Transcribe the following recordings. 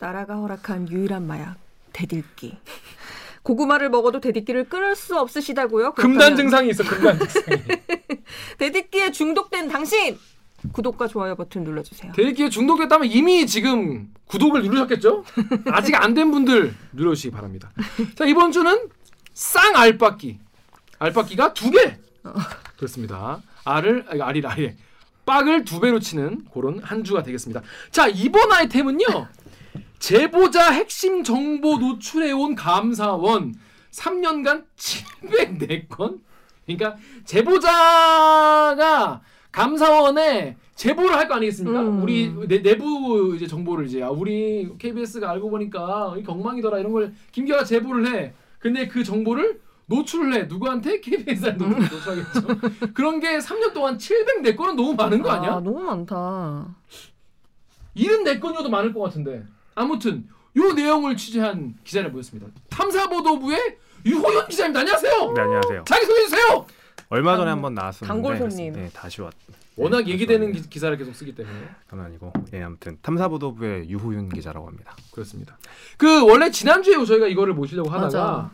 나라가 허락한 유일한 마약 대들기. 고구마를 먹어도 대들기를 끊을 수 없으시다고요? 금단 증상이 있어. 금단 증상이. 대들기에 중독된 당신 구독과 좋아요 버튼 눌러주세요. 대리기에 중독됐다면 이미 지금 구독을 누르셨겠죠? 아직 안 된 분들 누르시기 바랍니다. 자 이번 주는 쌍 알바끼. 알바끼가 두 개. 그렇습니다. 알을 아니 알이 알이 빡을 두 배로 치는 그런 한 주가 되겠습니다. 자 이번 아이템은요. 제보자 핵심 정보 노출해 온 감사원 3년간 704건. 그러니까 제보자가 감사원에 제보를 할 거 아니겠습니까? 음. 우리 내, 내부 이제 정보를 이제 아, 우리 KBS가 알고 보니까 이 경망이더라 이런 걸 김기화가 제보를 해. 근데 그 정보를 노출을 해. 누구한테? KBS에 음. 노출하겠죠. 그런 게 3년 동안 704건은 너무 많은 거 아니야? 아, 너무 많다. 74건이어도 많을 것 같은데. 아무튼 요 내용을 취재한 기자를 모셨습니다. 탐사보도부의 유호연 기자입니다. 안녕하세요. 네 안녕하세요. 자기 소개 해 주세요. 얼마 전에 단- 한번 나왔었는데 단골 손님. 네 다시 왔. 워낙 네, 얘기되는 다시 기, 기사를 계속 쓰기 때문에 그건 아니고 예 아무튼 탐사보도부의 유호윤 기자라고 합니다. 그렇습니다. 그 원래 지난주에 저희가 이거를 모시려고 하다가 맞아.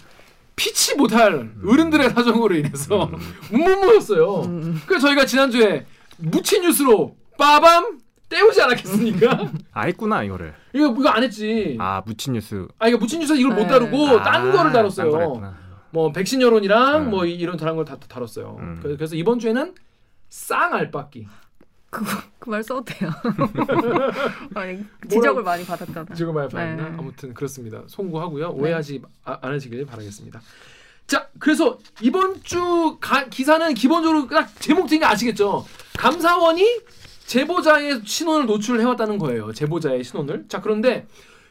피치 못할 어른들의 사정으로 인해서 못 모였어요. 음. 그래서 저희가 지난주에 무치 뉴스로 빠밤 때우지 않았겠습니까? 아 했구나 이거를. 이거 이거 안 했지. 아 무친 뉴스. 아 이거 무치 뉴스 이걸 못 네. 다루고 아, 딴 거를 딴 다뤘어요. 뭐 백신 여론이랑 음. 뭐 이- 이런 다른 걸 다 다뤘어요. 음. 그래서- 그래서 이번 주에는 쌍 알바끼. 그말 써도 돼요. 아니 지적을 많이 받았잖아. 지금 말봤나 네. 아무튼 그렇습니다. 송구하고요. 오해하지 아- 않으시길 바라겠습니다. 자, 그래서 이번 주 가- 기사는 기본적으로 딱 제목 듣는 거 아시겠죠? 감사원이 제보자의 신원을 노출을 해왔다는 거예요. 제보자의 신원을. 자, 그런데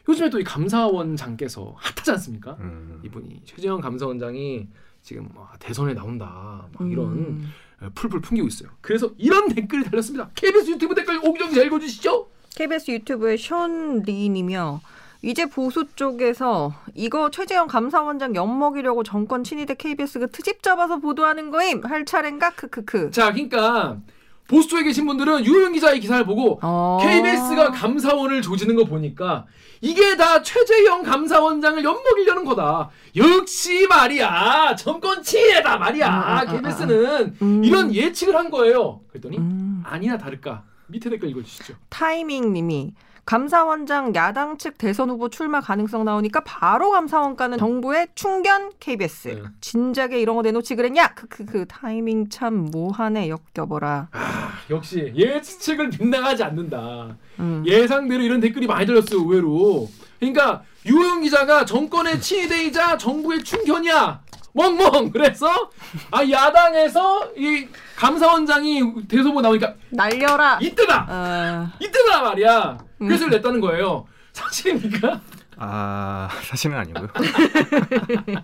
요즘에 또 이 감사원장께서 핫하지 않습니까? 음. 이분이 최재형 감사원장이 지금 뭐 대선에 나온다 막 이런 음. 풀풀 풍기고 있어요. 그래서 이런 댓글이 달렸습니다. KBS 유튜브 댓글 오기정 기자 읽어주시죠. KBS 유튜브의 션 리님이요. 이제 보수 쪽에서 이거 최재형 감사원장 엿먹이려고 정권 친위대 KBS가 트집 잡아서 보도하는 거임 할 차례인가 크크크. 자, 그러니까 보수 쪽에 계신 분들은 유영 기자의 기사를 보고 어. KBS가 감사원을 조지는 거 보니까 이게 다 최재형 감사원장을 엿먹이려는 거다. 역시 말이야. 정권 치에다 말이야. 아, 아, 아, KBS는 음. 이런 예측을 한 거예요. 그랬더니 음. 아니나 다를까. 밑에 댓글 읽어주시죠. 타이밍님이 감사원장 야당 측 대선 후보 출마 가능성 나오니까 바로 감사원 가는 정부의 충견 KBS. 네. 진작에 이런 거 내놓지 그랬냐? 크크크 타이밍 참 모하네 역겨워라. 아, 역시 예측을 빗나가지 않는다. 음. 예상대로 이런 댓글이 많이 달렸어요. 의외로. 그러니까 유영 기자가 정권의 친위대이자 정부의 충견이야. 멍멍. 그래서 아 야당에서 이 감사원장이 대소보 나오니까 날려라. 이때다. 어, 이때다 말이야. 음. 그래서 냈다는 거예요. 사실입니까? 아 사실은 아니고요.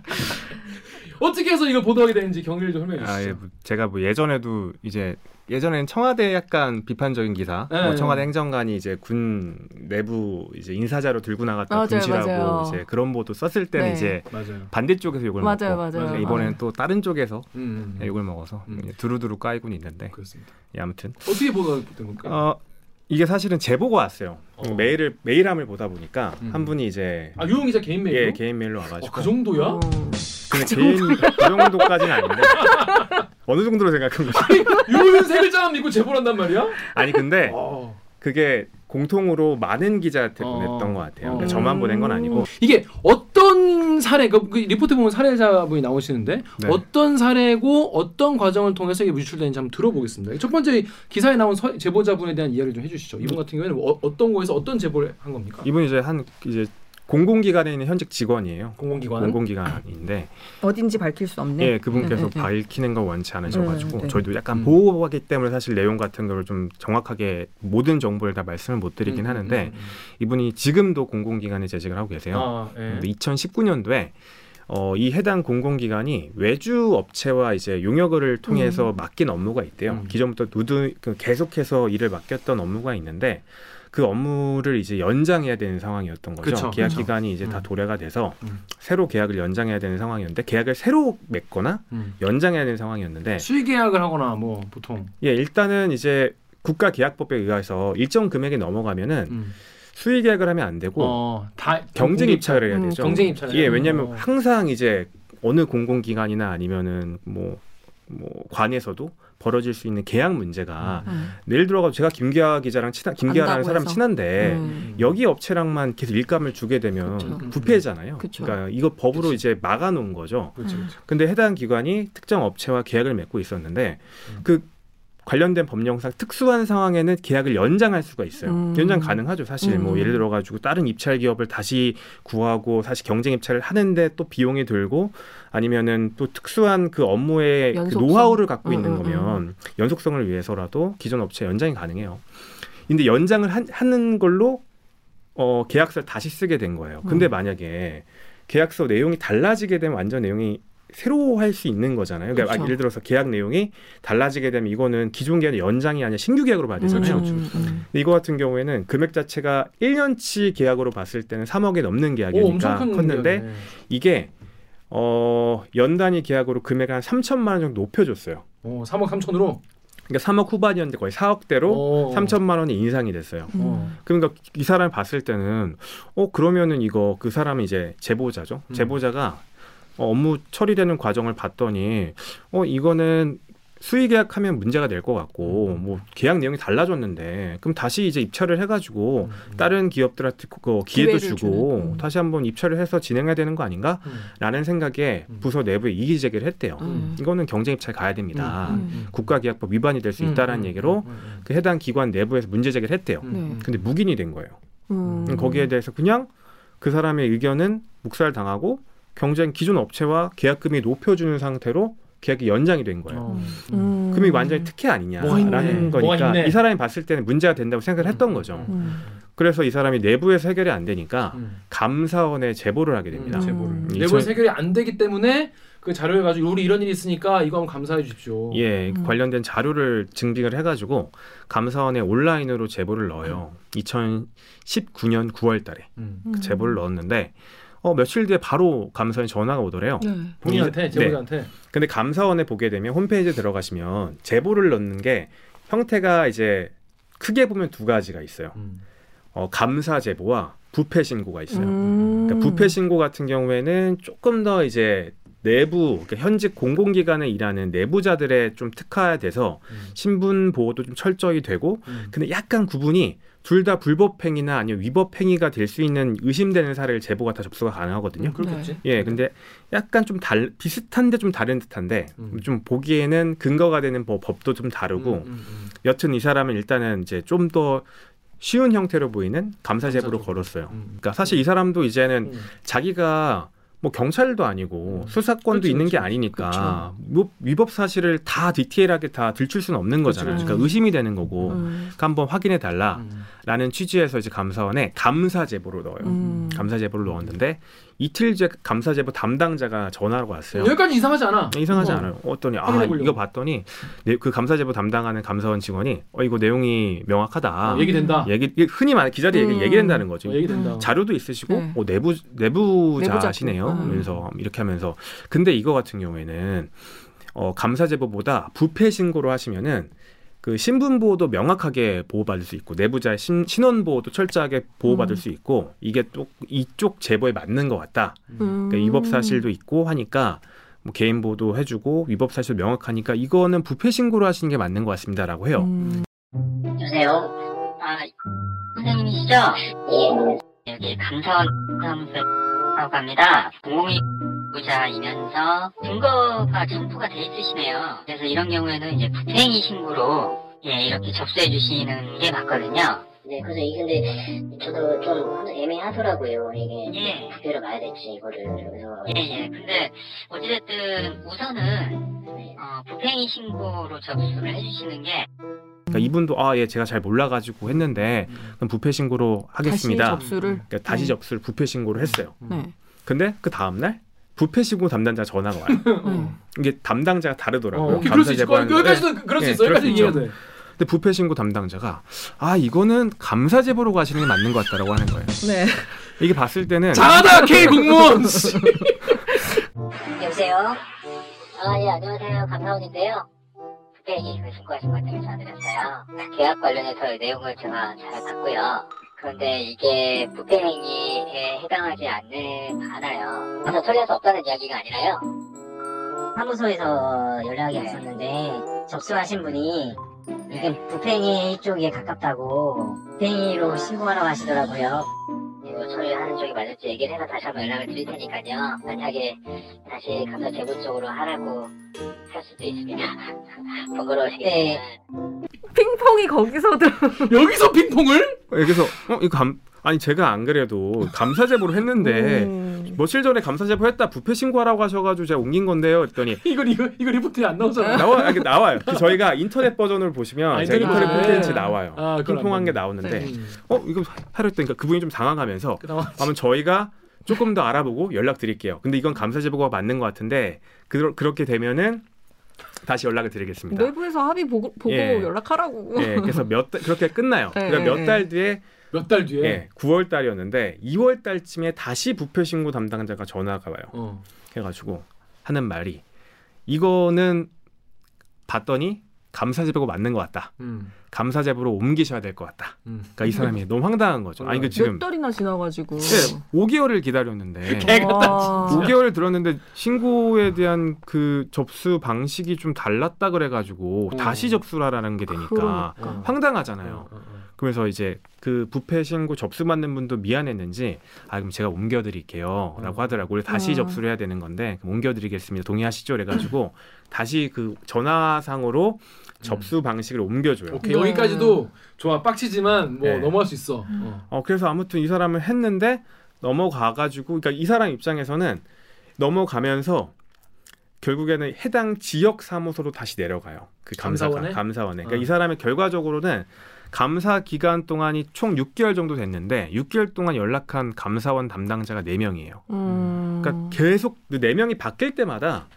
어떻게 해서 이걸 보도하게 되는지 경위를 좀 설명해 아, 주시죠. 예, 뭐 제가 뭐 예전에도 이제 예전에는 청와대 약간 비판적인 기사, 네. 뭐 청와대 행정관이 이제 군 내부 이제 인사자로 들고 나갔다 맞아요, 분실하고 맞아요. 이제 그런 보도 썼을 때는 네. 이제 맞아요. 반대쪽에서 욕을 맞아요, 먹고 맞아요. 이번에는 아. 또 다른 쪽에서 음, 음. 욕을 먹어서 음. 두루두루 까이곤 있는데 그렇습니다. 예, 아무튼 어떻게 보도된 겁니까? 어 이게 사실은 제보가 왔어요. 어. 메일을 메일함을 보다 보니까 음. 한 분이 이제 아 유영 기자 개인 메일로? 예 개인 메일로 와가지고 어, 그 정도야? 어. 근데 개인 그 정도까지는 아닌데 어느 정도로 생각한 거지? 유영 세 글자만 믿고 제보를 한단 말이야? 아니 근데 어. 그게 공통으로 많은 기자한테 어. 보냈던 것 같아요. 어. 그러니까 저만 보낸 건 아니고 이게 어떤 사례 그, 그 리포트 보면 사례자분이 나오시는데 네. 어떤 사례고 어떤 과정을 통해서 이게 유출되는지 한번 들어보겠습니다. 첫 번째 기사에 나온 서- 제보자분에 대한 이야기를 좀 해주시죠. 이분 같은 경우에는 어, 어떤 거에서 어떤 제보를 한 겁니까? 이분이 이제 한 이제 공공기관에 있는 현직 직원이에요. 공공기관. 공공기관인데 어딘지 밝힐 수 없네. 예 그분께서 네, 네, 네. 밝히는 걸 원치 않으셔가지고 네, 네. 저희도 약간 음. 보호하기 때문에 사실 내용 같은 걸 좀 정확하게 모든 정보를 다 말씀을 못 드리긴 음, 하는데 음, 음. 이분이 지금도 공공기관에 재직을 하고 계세요. 아, 예. 근데 2019년도에 어, 이 해당 공공기관이 외주 업체와 이제 용역을 통해서 맡긴 업무가 있대요. 음. 기존부터 누드 그 계속해서 일을 맡겼던 업무가 있는데 그 업무를 이제 연장해야 되는 상황이었던 거죠. 그쵸, 계약 그쵸. 기간이 이제 다 음. 도래가 돼서 음. 새로 계약을 연장해야 되는 상황이었는데 계약을 새로 맺거나 음. 연장해야 되는 상황이었는데 수의 계약을 하거나 뭐 보통 예 일단은 이제 국가 계약법에 의해서 일정 금액이 넘어가면은 음. 수의 계약을 하면 안 되고 어, 다 경쟁 입찰을 해야 음, 되죠. 경쟁 입찰. 예, 왜냐하면 어. 항상 이제 어느 공공기관이나 아니면은 뭐, 뭐 관에서도 벌어질 수 있는 계약 문제가 음. 예를 들어가 제가 김기아 기자랑 친한 김기아라는 사람 해서. 친한데 음. 여기 업체랑만 계속 일감을 주게 되면 그쵸. 부패잖아요. 그쵸. 그러니까 이거 법으로 그치. 이제 막아놓은 거죠. 음. 근데 해당 기관이 특정 업체와 계약을 맺고 있었는데 음. 그 관련된 법령상 특수한 상황에는 계약을 연장할 수가 있어요. 음. 연장 가능하죠. 사실 뭐 음. 예를 들어 가지고 다른 입찰 기업을 다시 구하고 사실 경쟁 입찰을 하는데 또 비용이 들고 아니면은 또 특수한 그 업무의 그. 노하우를 갖고 음, 있는 음, 거면 연속성을 위해서라도 기존 업체 연장이 가능해요. 근데 연장을 한- 하는 걸로 어, 계약서를 다시 쓰게 된 거예요. 근데 음. 만약에 계약서 내용이 달라지게 되면 완전 내용이 새로 할 수 있는 거잖아요. 그러니까 그렇죠. 예를 들어서 계약 내용이 달라지게 되면 이거는 기존 계약의 연장이 아니라 신규 계약으로 봐야 되잖아요. 음, 음, 음. 이거 같은 경우에는 금액 자체가 1년치 계약으로 봤을 때는 3억이 넘는 오, 계약이니까 컸는데. 이게 어, 연 단위 계약으로 금액 한 3천만 원 정도 높여줬어요. 어, 3억 3천으로. 그러니까 3억 후반이었는데 거의 4억대로 어. 3천만 원이 인상이 됐어요. 어. 그러니까 이 사람을 봤을 때는 어 그러면은 이거 그 사람이 이제 제보자죠. 음. 제보자가 어, 업무 처리되는 과정을 봤더니 어 이거는 수의 계약하면 문제가 될 것 같고 음. 뭐 계약 내용이 달라졌는데 그럼 다시 이제 입찰을 해가지고 음. 다른 기업들한테 그 기회도 주고 음. 다시 한번 입찰을 해서 진행해야 되는 거 아닌가? 음. 라는 생각에 음. 부서 내부에 이의 제기를 했대요. 음. 이거는 경쟁 입찰 가야 됩니다. 음. 국가계약법 위반이 될수 음, 있다라는 음, 얘기로 음, 음, 그 해당 기관 내부에서 문제 제기를 했대요. 음, 네. 음. 근데 묵인이 된 거예요. 음. 거기에 대해서 그냥 그 사람의 의견은 묵살 당하고 경쟁 기존 업체와 계약금이 높여주는 상태로 계약이 연장이 된 거예요. 어. 음. 그럼 이 완전히 특혜. 아니냐라는 거니까. 이 사람이 봤을 때는 문제가 된다고 생각을 했던 거죠. 음. 그래서 이 사람이 내부에서 해결이 안 되니까 음. 감사원에 제보를 하게 됩니다. 음, 제보를. 음, 내부에 이천- 해결이 안 되기 때문에 그 자료를 가지고 우리 이런 일이 있으니까 이거 한번 감사해 주십시오. 예, 음. 관련된 자료를 증빙을 해가지고 감사원에 온라인으로 제보를 넣어요. 2019년 9월달에 음. 음. 제보를 넣었는데 어, 며칠 뒤에 바로 감사원에 전화가 오더래요. 네. 본인한테 네. 제보자한테 근데 감사원에 보게 되면 홈페이지에 들어가시면 제보를 넣는 게 형태가 이제 크게 보면 두 가지가 있어요. 음. 어, 감사 제보와 부패 신고가 있어요. 음. 그러니까 부패 신고 같은 경우에는 조금 더 이제 내부 그러니까 현직 공공기관에 일하는 내부자들에 좀 특화돼서 음. 신분 보호도 좀 철저히 되고 음. 근데 약간 구분이 둘 다 불법 행위나 아니면 위법 행위가 될 수 있는 의심되는 사례를 제보가 다 접수가 가능하거든요. 음, 그렇겠지. 예, 근데 약간 좀 달, 비슷한데 좀 다른 듯한데 음. 좀 보기에는 근거가 되는 법, 법도 좀 다르고 음, 음, 음. 여튼 이 사람은 일단은 이제 좀 더 쉬운 형태로 보이는 감사 제보를 감사 제보. 걸었어요. 음. 그러니까 사실 이 사람도 이제는 음. 자기가 뭐 경찰도 아니고 음. 수사권도 그렇지, 있는 게 그렇지. 아니니까 뭐 위법 사실을 다 디테일하게 다 들출 수는 없는 거잖아요. 그렇죠. 그러니까 의심이 되는 거고 음. 그러니까 한번 확인해 달라라는 음. 취지에서 이제 감사원에 감사 제보를 넣어요. 음. 감사 제보를 넣었는데 이틀 뒤에 감사 제보 담당자가 전화가 왔어요. 여기까지 이상하지 않아. 이상하지 어. 않아요. 어떠니 아. 이거 봤더니 네, 그 감사 제보 담당하는 감사원 직원이 어 이거 내용이 명확하다. 어, 얘기된다. 얘기 흔히 말 기자들이 음. 얘기 얘기된다는 거죠. 어, 얘기된다. 음. 자료도 있으시고 네. 뭐 내부 내부자시네요. 음. 그래서 이렇게 하면서 근데 이거 같은 경우에는 어, 감사 제보보다 부패 신고로 하시면은 그 신분 보호도 명확하게 보호받을 수 있고 내부자의 신, 신원 보호도 철저하게 보호받을 음. 수 있고 이게 또 이쪽 제보에 맞는 것 같다. 음. 그러니까 위법 사실도 있고 하니까 뭐 개인 보도 해주고 위법 사실도 명확하니까 이거는 부패 신고로 하시는 게 맞는 것 같습니다라고 해요. 음. 여보세요? 아, 선생님이시죠? 예. 여기 감사원 사무소라고 합니다. 공공 의부자이면서 증거가 첨부가 돼 있으시네요. 그래서 이런 경우에는 이제 부행위 신고로 예, 이렇게 접수해 주시는 게 맞거든요. 네, 그래서 이게 근데 저도 좀 애매하더라고요. 이게 예. 부패로 봐야 될지 이거를 그래서 예, 예. 근데 어찌됐든 우선은 어, 부행위 신고로 접수를 해주시는 게 그러니까 이분도 아 예 제가 잘 몰라가지고 했는데 그럼 부패 신고로 하겠습니다. 다시 접수를. 그러니까 다시 네. 접수를 부패 신고를 했어요. 네. 근데 그 다음 날 부패 신고 담당자 전화가 와요. 네. 이게 담당자가 다르더라고요. 어, 그럴 수 있을 제보하는데. 여기까지도 그럴 수 네, 있어. 그럴 여기까지 수 이해가 있죠. 돼. 근데 부패 신고 담당자가 아 이거는 감사 제보로 가시는 게 맞는 것 같다라고 하는 거예요. 네. 이게 봤을 때는 장하다 K 공무원. 여보세요? 아, 예, 안녕하세요. 감사원인데요. 부행위 그 신고하신 것 때문에 전화드렸어요. 계약 관련해서 내용을 제가 잘 봤고요. 그런데 이게 부패 행위에 해당하지 않는 않아요. 그래서 처리할 수 없다는 이야기가 아니라요. 사무소에서 연락이 왔었는데 접수하신 분이 이게 부패행위 쪽에 가깝다고 부패행위로 신고하러 가시더라고요. 이거 처리하는 쪽이 맞을지 얘기를 해서 다시 한번 연락을 드릴 테니까요. 만약에 다시 감사 제보 쪽으로 하라고 할 수도 있습니다. 번거로우시겠지만 핑퐁이 거기서 들 여기서 핑퐁을? 여기서 어 이거 감 아니 제가 안 그래도 감사 제보를 했는데 음. 며칠 전에 감사 제보했다 부패 신고하라고 하셔가지고 제가 옮긴 건데요. 했더니 이거 이거 이거 리포트에 안 나오잖아. 나와 아, 나와요. 그 저희가 인터넷 버전을 보시면 아, 제가 인터넷 인터넷 버전. 콘텐츠 나와요. 아, 그걸 안 핑퐁한 게. 나오는데 음. 어 이거 하려 했더니까 그분이 좀 당황하면서 아마 저희가 조금 더 알아보고 연락 드릴게요. 근데 이건 감사 제보가 맞는 것 같은데 그, 그렇게 되면은 다시 연락을 드리겠습니다. 내부에서 합의 보고, 보고 예. 연락하라고. 예, 그래서 몇 달, 그렇게 끝나요. 예, 그러니까 예, 몇달 뒤에 몇 달 뒤에. 예, 9월 달이었는데 2월 달쯤에 다시 부패 신고 담당자가 전화가 와요. 어. 해가지고 하는 말이 이거는 봤더니 감사 제보가 맞는 것 같다. 음. 감사 제보로 옮기셔야 될 것 같다. 음. 그러니까 이 사람이 너무 황당한 거죠. 아니 그 지금 몇 달이나 지나가지고. 네, 5개월을 기다렸는데 와. 5개월을 들었는데 신고에 대한 그 접수 방식이 좀 달랐다 그래가지고 어. 다시 접수라라는 게 되니까 그러니까. 어. 황당하잖아요. 어, 어, 어. 그래서 이제 그 부패 신고 접수 받는 분도 미안했는지 아 그럼 제가 옮겨드릴게요라고 어. 하더라고요. 다시 어. 접수를 해야 되는 건데 그럼 옮겨드리겠습니다. 동의하시죠? 그래가지고 다시 그 전화상으로 접수 방식을 옮겨줘요. 오케이 네. 여기까지도 좋아 빡치지만 뭐 네. 넘어갈 수 있어. 어. 어 그래서 아무튼 이 사람을 했는데 넘어가가지고 그러니까 이 사람 입장에서는 넘어가면서 결국에는 해당 지역 사무소로 다시 내려가요. 그 감사가 감사원에? 감사원에. 그러니까 어. 이 사람의 결과적으로는 감사 기간 동안이 총 6개월 정도 됐는데 6개월 동안 연락한 감사원 담당자가 4명이에요. 음. 그러니까 계속 그 4명이 바뀔 때마다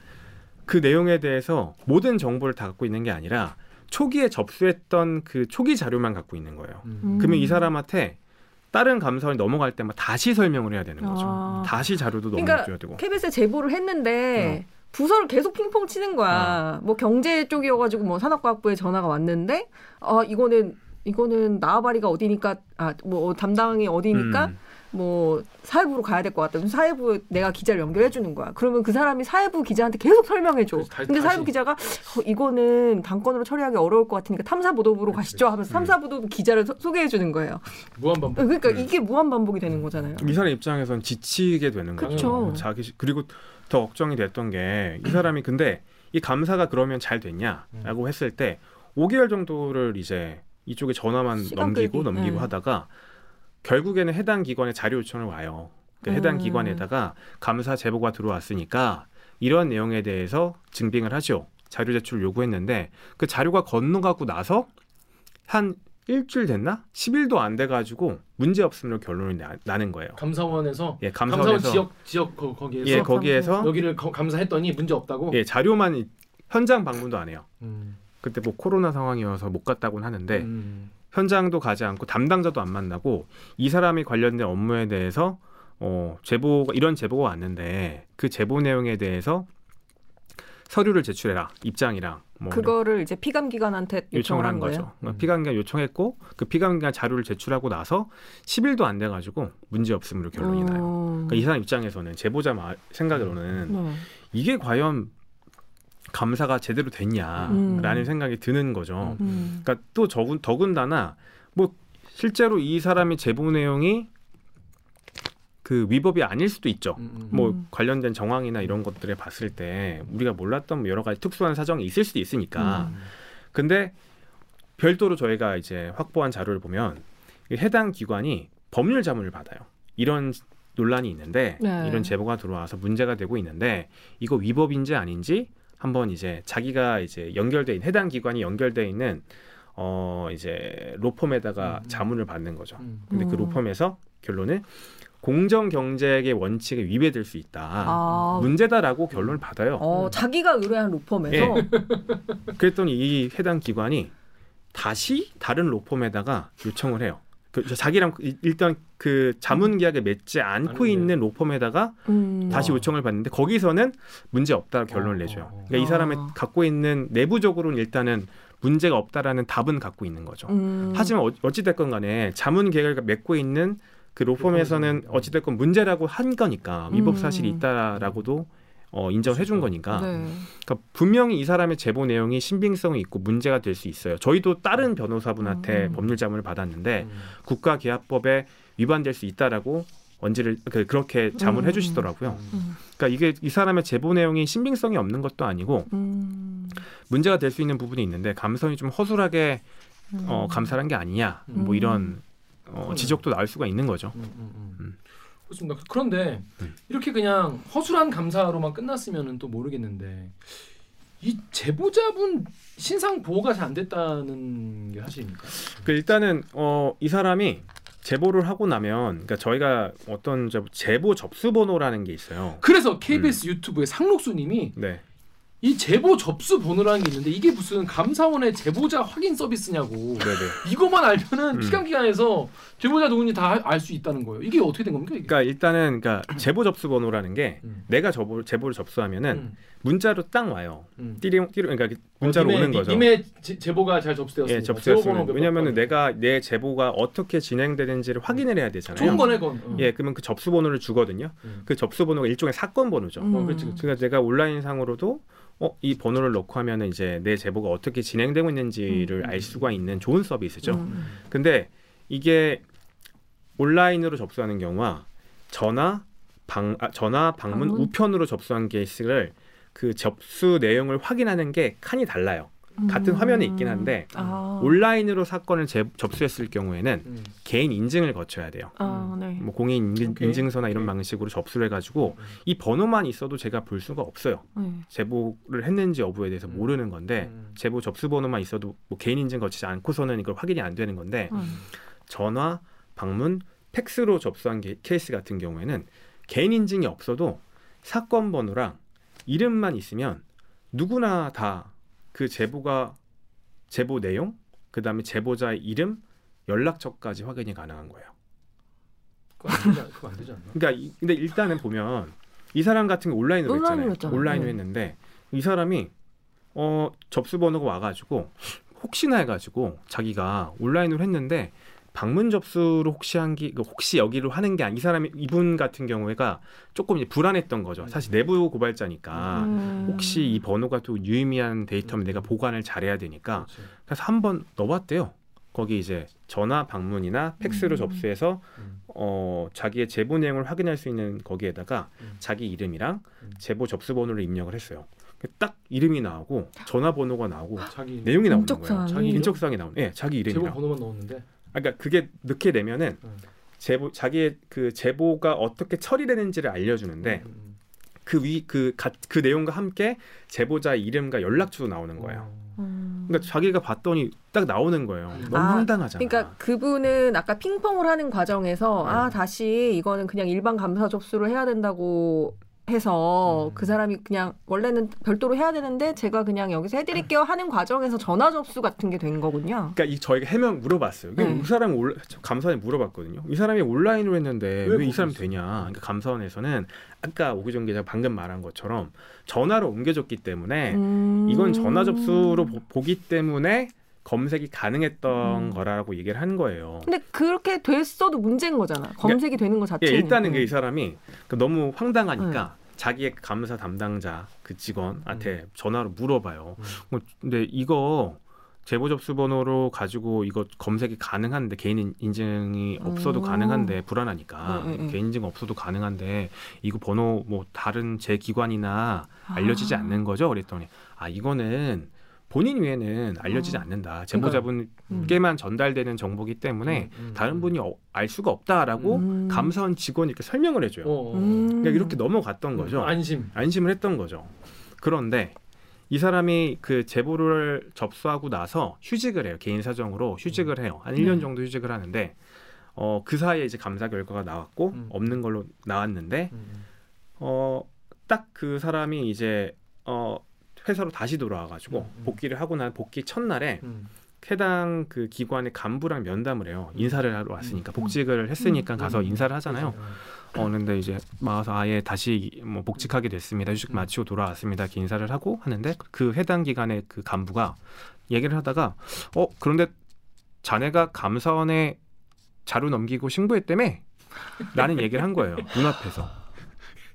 그 내용에 대해서 모든 정보를 다 갖고 있는 게 아니라 초기에 접수했던 그 초기 자료만 갖고 있는 거예요. 음. 그러면 이 사람한테 다른 감사원이 넘어갈 때마다 다시 설명을 해야 되는 거죠. 아. 다시 자료도 그러니까 넘겨줘야 되고. KBS에 제보를 했는데 부서를 계속 핑퐁 치는 거야. 뭐 경제 쪽이어가지고 뭐 산업과학부에 전화가 왔는데 아 이거는 이거는 나와바리가 어디니까 아 뭐 담당이 어디니까 음. 뭐 사회부로 가야 될 것 같다. 사회부 내가 기자를 연결해 주는 거야. 그러면 그 사람이 사회부 기자한테 계속 설명해 줘. 근데 다시. 사회부 기자가 어, 이거는 당권으로 처리하기 어려울 것 같으니까 탐사보도부로 가시죠 하면서 음. 탐사보도부 기자를 소, 소개해 주는 거예요. 무한 반복. 그러니까 이게 무한 반복이 되는 거잖아요. 이 사람 입장에선 지치게 되는 거죠. 그쵸. 자기 시- 그리고 더 걱정이 됐던 게 이 사람이 근데 이 감사가 그러면 잘 됐냐라고 했을 때 5개월 정도를 이제 이쪽에 전화만 넘기고 끌기. 넘기고 네. 하다가 결국에는 해당 기관에 자료 요청을 와요. 그 해당 음. 기관에다가 감사 제보가 들어왔으니까 이런 내용에 대해서 증빙을 하죠. 자료 제출을 요구했는데 그 자료가 건너가고 나서 한 일주일 됐나? 10일도 안 돼가지고 문제 없음으로 결론이 나, 나는 거예요. 감사원에서 예, 감사원 지역 지역 거, 거기에서 예 거기에서 여기를 거- 감사했더니 문제 없다고. 예 자료만 이- 현장 방문도 안 해요. 음. 그때 뭐 코로나 상황이어서 못 갔다고는 하는데 음. 현장도 가지 않고 담당자도 안 만나고 이 사람이 관련된 업무에 대해서 어 제보가 이런 제보가 왔는데 그 제보 내용에 대해서 서류를 제출해라 입장이랑 뭐 그거를 이제 피감 기관한테 요청을 한 거예요. 거죠. 그러니까 음. 피감기관 요청했고 그 피감기관 자료를 제출하고 나서 10일도 안 돼가지고 문제 없음으로 결론이 나요. 음. 그러니까 이 사람 입장에서는 제보자 마- 생각으로는 네. 이게 과연 감사가 제대로 됐냐라는 음. 생각이 드는 거죠. 음. 그러니까 또 적은 더군다나 뭐 실제로 이 사람이 제보 내용이 그 위법이 아닐 수도 있죠. 음, 음. 뭐 음. 관련된 정황이나 이런 것들에 봤을 때 우리가 몰랐던 뭐 여러 가지 특수한 사정이 있을 수도 있으니까. 음. 근데 별도로 저희가 이제 확보한 자료를 보면 이 해당 기관이 법률 자문을 받아요. 이런 논란이 있는데 네. 이런 제보가 들어와서 문제가 되고 있는데 이거 위법인지 아닌지 한번 이제 자기가 이제 연결돼 있는 해당 기관이 연결돼 있는 어 이제 로펌에다가 음. 자문을 받는 거죠. 음. 근데 그 음. 로펌에서 결론은 공정 경제의 원칙에 위배될 수 있다. 아. 문제다라고 결론을 받아요. 어, 음. 자기가 의뢰한 로펌에서 예. 그랬더니 이 해당 기관이 다시 다른 로펌에다가 요청을 해요. 그 자기랑 이- 일단 그 자문 계약에 맺지 않고 아는데. 있는 로펌에다가 음. 다시 어. 요청을 받는데 거기서는 문제 없다 결론을 어, 내줘요. 그러니까 이 사람이 아. 갖고 있는 내부적으로는 일단은 문제가 없다라는 답은 갖고 있는 거죠. 음. 하지만 어- 어찌됐건 간에 자문 계획을 맺고 있는 그 로펌에서는 로펌에서는. 어찌 됐건 문제라고 한 거니까 위법 사실이 음. 있다라고도 어, 인정해 준 거니까 네. 그러니까 분명히 이 사람의 제보 내용이 신빙성이 있고 문제가 될 수 있어요. 저희도 다른 변호사분한테 음. 법률 자문을 받았는데 음. 국가계약법에 위반될 수 있다라고 언지를 그- 그렇게 자문해 음. 주시더라고요. 음. 그러니까 이게 이 사람의 제보 내용이 신빙성이 없는 것도 아니고 음. 문제가 될 수 있는 부분이 있는데 감성이 좀 허술하게 음. 어, 감사한 게 아니냐 뭐 음. 이런 어, 그러네요. 지적도 나올 수가 있는 거죠. 음, 음, 음. 음. 그렇습니다. 그런데 음. 이렇게 그냥 허술한 감사로만 끝났으면 또 모르겠는데 이 제보자분 신상 보호가 잘 안 됐다는 게 사실입니까? 그 일단은 어, 이 사람이 제보를 하고 나면 그러니까 저희가 어떤 저 제보 접수 번호라는 게 있어요. 그래서 KBS 유튜브의 상록수님이 네. 이 제보 접수 번호라는 게 있는데 이게 무슨 감사원의 제보자 확인 서비스냐고 네네. 이것만 알면은 음. 기관기관에서 제보자 누군지 다 알 수 있다는 거예요. 이게 어떻게 된 겁니까? 이게? 그러니까 일단은 그러니까 제보 접수 번호라는 게 음. 내가 제보, 제보를 접수하면은 음. 문자로 딱 와요. 음. 띠링 띠링 그러니까 문자로 님의- 오는 거죠. 님의 제, 제보가 잘 접수되었습니다. 예, 왜냐면은 번. 내가 내 제보가 어떻게 진행되는지를 확인을 해야 되잖아요. 좋은 거네 건. 어. 예, 그러면 그 접수 번호를 주거든요. 음. 그 접수 번호가 일종의 사건 번호죠. 음. 어, 그렇지, 그렇지. 그러니까 내가 온라인 상으로도 어, 이 번호를 넣고 하면은 이제 내 제보가 어떻게 진행되고 있는지를 음. 알 수가 있는 좋은 서비스죠. 음. 근데 이게 온라인으로 접수하는 경우와 전화 방 아, 전화 방문, 방문? 우편으로 접수한 케이스를 그 접수 내용을 확인하는 게 칸이 달라요. 같은 화면에 있긴 한데 아. 온라인으로 사건을 제- 접수했을 경우에는 음. 개인 인증을 거쳐야 돼요. 아, 네. 뭐 공인 인증. 인증서나 이런 오케이. 방식으로 접수를 해가지고 음. 이 번호만 있어도 제가 볼 수가 없어요. 네. 제보를 했는지 여부에 대해서 음. 모르는 건데 음. 제보 접수 번호만 있어도 뭐 개인 인증 거치지 않고서는 이걸 확인이 안 되는 건데 음. 전화, 방문, 팩스로 접수한 게- 케이스 같은 경우에는 개인 인증이 없어도 사건 번호랑 이름만 있으면 누구나 다 그 제보가 제보 내용, 그 다음에 제보자의 이름, 연락처까지 확인이 가능한 거예요. 그거 안 되지, 않- 그거 안 되지 않나? 그러니까 이- 근데 일단은 보면 이 사람 같은 게 온라인으로 온라인으로 했잖아요. 했잖아요. 온라인으로 네. 했는데 이 사람이 어 접수 번호가 와가지고 혹시나 해가지고 자기가 온라인으로 했는데 방문 접수를 혹시 한기 그 혹시 여기로 하는 게 아니 이 사람이 이분 같은 경우에가 조금 이제 불안했던 거죠. 사실 내부 고발자니까 음. 혹시 이 번호가 또 유의미한 데이터면 내가 보관을 잘해야 되니까 그렇지. 그래서 한번 넣어봤대요. 거기 이제 전화 방문이나 팩스로 음. 접수해서 음. 어 자기의 제보 내용을 확인할 수 있는 거기에다가 음. 자기 이름이랑 음. 제보 접수 번호를 입력을 했어요. 딱 이름이 나오고 전화번호가 나오고 자기 내용이 나오는? 거예요. 자기 이름? 인적사항이 나오는. 예, 자기 제보 이름이랑. 번호만 넣었는데 아, 그러니까 그게 넣게 되면은 음. 제보 자기의 그 제보가 어떻게 처리되는지를 알려주는데 음. 그위그그 내용과 함께 제보자 이름과 연락처도 나오는 거예요. 어. 음. 그러니까 자기가 봤더니 딱 나오는 거예요. 너무 아, 황당하잖아. 그러니까 그분은 아까 핑퐁을 하는 과정에서 네. 아 다시 이거는 그냥 일반 감사 접수를 해야 된다고 해서 음. 그 사람이 그냥 원래는 별도로 해야 되는데 제가 그냥 여기서 해드릴게요 하는 과정에서 전화 접수 같은 게 된 거군요. 그러니까 이 저희가 해명 물어봤어요. 네. 이 사람이 올 감사원에 물어봤거든요. 이 사람이 온라인으로 했는데 왜왜이 사람 되냐? 그러니까 감사원에서는 아까 오기정 기자 가 방금 말한 것처럼 전화로 옮겨줬기 때문에 음. 이건 전화 접수로 보, 기 때문에 검색이 가능했던 음. 거라고 얘기를 한 거예요. 근데 그렇게 됐어도 문제인 거잖아. 검색이 되는 거 예, 자체는. 일단은 음. 그이 사람이 그 너무 황당하니까 자기의 감사 담당자 그 직원한테 전화로 물어봐요. 음. 뭐, 근데 이거 제보 접수 번호로 가지고 이거 검색이 가능한데 개인 인- 인증이 없어도 음. 가능한데 불안하니까 음, 음, 음. 개인 인증 없어도 가능한데 이거 번호 뭐 다른 제 기관이나 알려지지 아. 않는 거죠? 그랬더니 아 이거는 본인 외에는 알려지지 어. 않는다. 제보자분께만 전달되는 정보기 때문에 음, 음, 다른 음. 분이 어- 알 수가 없다라고 음. 감사원 직원이 이렇게 설명을 해줘요. 어, 어. 음. 그러니까 이렇게 넘어갔던 거죠. 안심. 안심을 했던 거죠. 그런데 이 사람이 그 제보를 접수하고 나서 휴직을 해요. 개인 사정으로 휴직을 해요. 한 1년 네. 정도 휴직을 하는데 어, 그 사이에 이제 감사 결과가 나왔고 음. 없는 걸로 나왔는데 음. 어, 딱 그 사람이 이제 어, 회사로 다시 돌아와 가지고 음, 음. 복귀를 하고 난 복귀 첫날에 음. 해당 그 기관의 간부랑 면담을 해요. 인사를 하러 왔으니까 복직을 했으니까 음. 가서 음. 인사를 하잖아요. 어 근데 이제 와서 아예 다시 뭐 복직하게 됐습니다. 휴직 음. 마치고 돌아왔습니다. 이렇게 인사를 하고 하는데 그 해당 기관의 그 간부가 얘기를 하다가 어 그런데 자네가 감사원에 자료 넘기고 신고했다며? 라는 얘기를 한 거예요. 눈앞에서.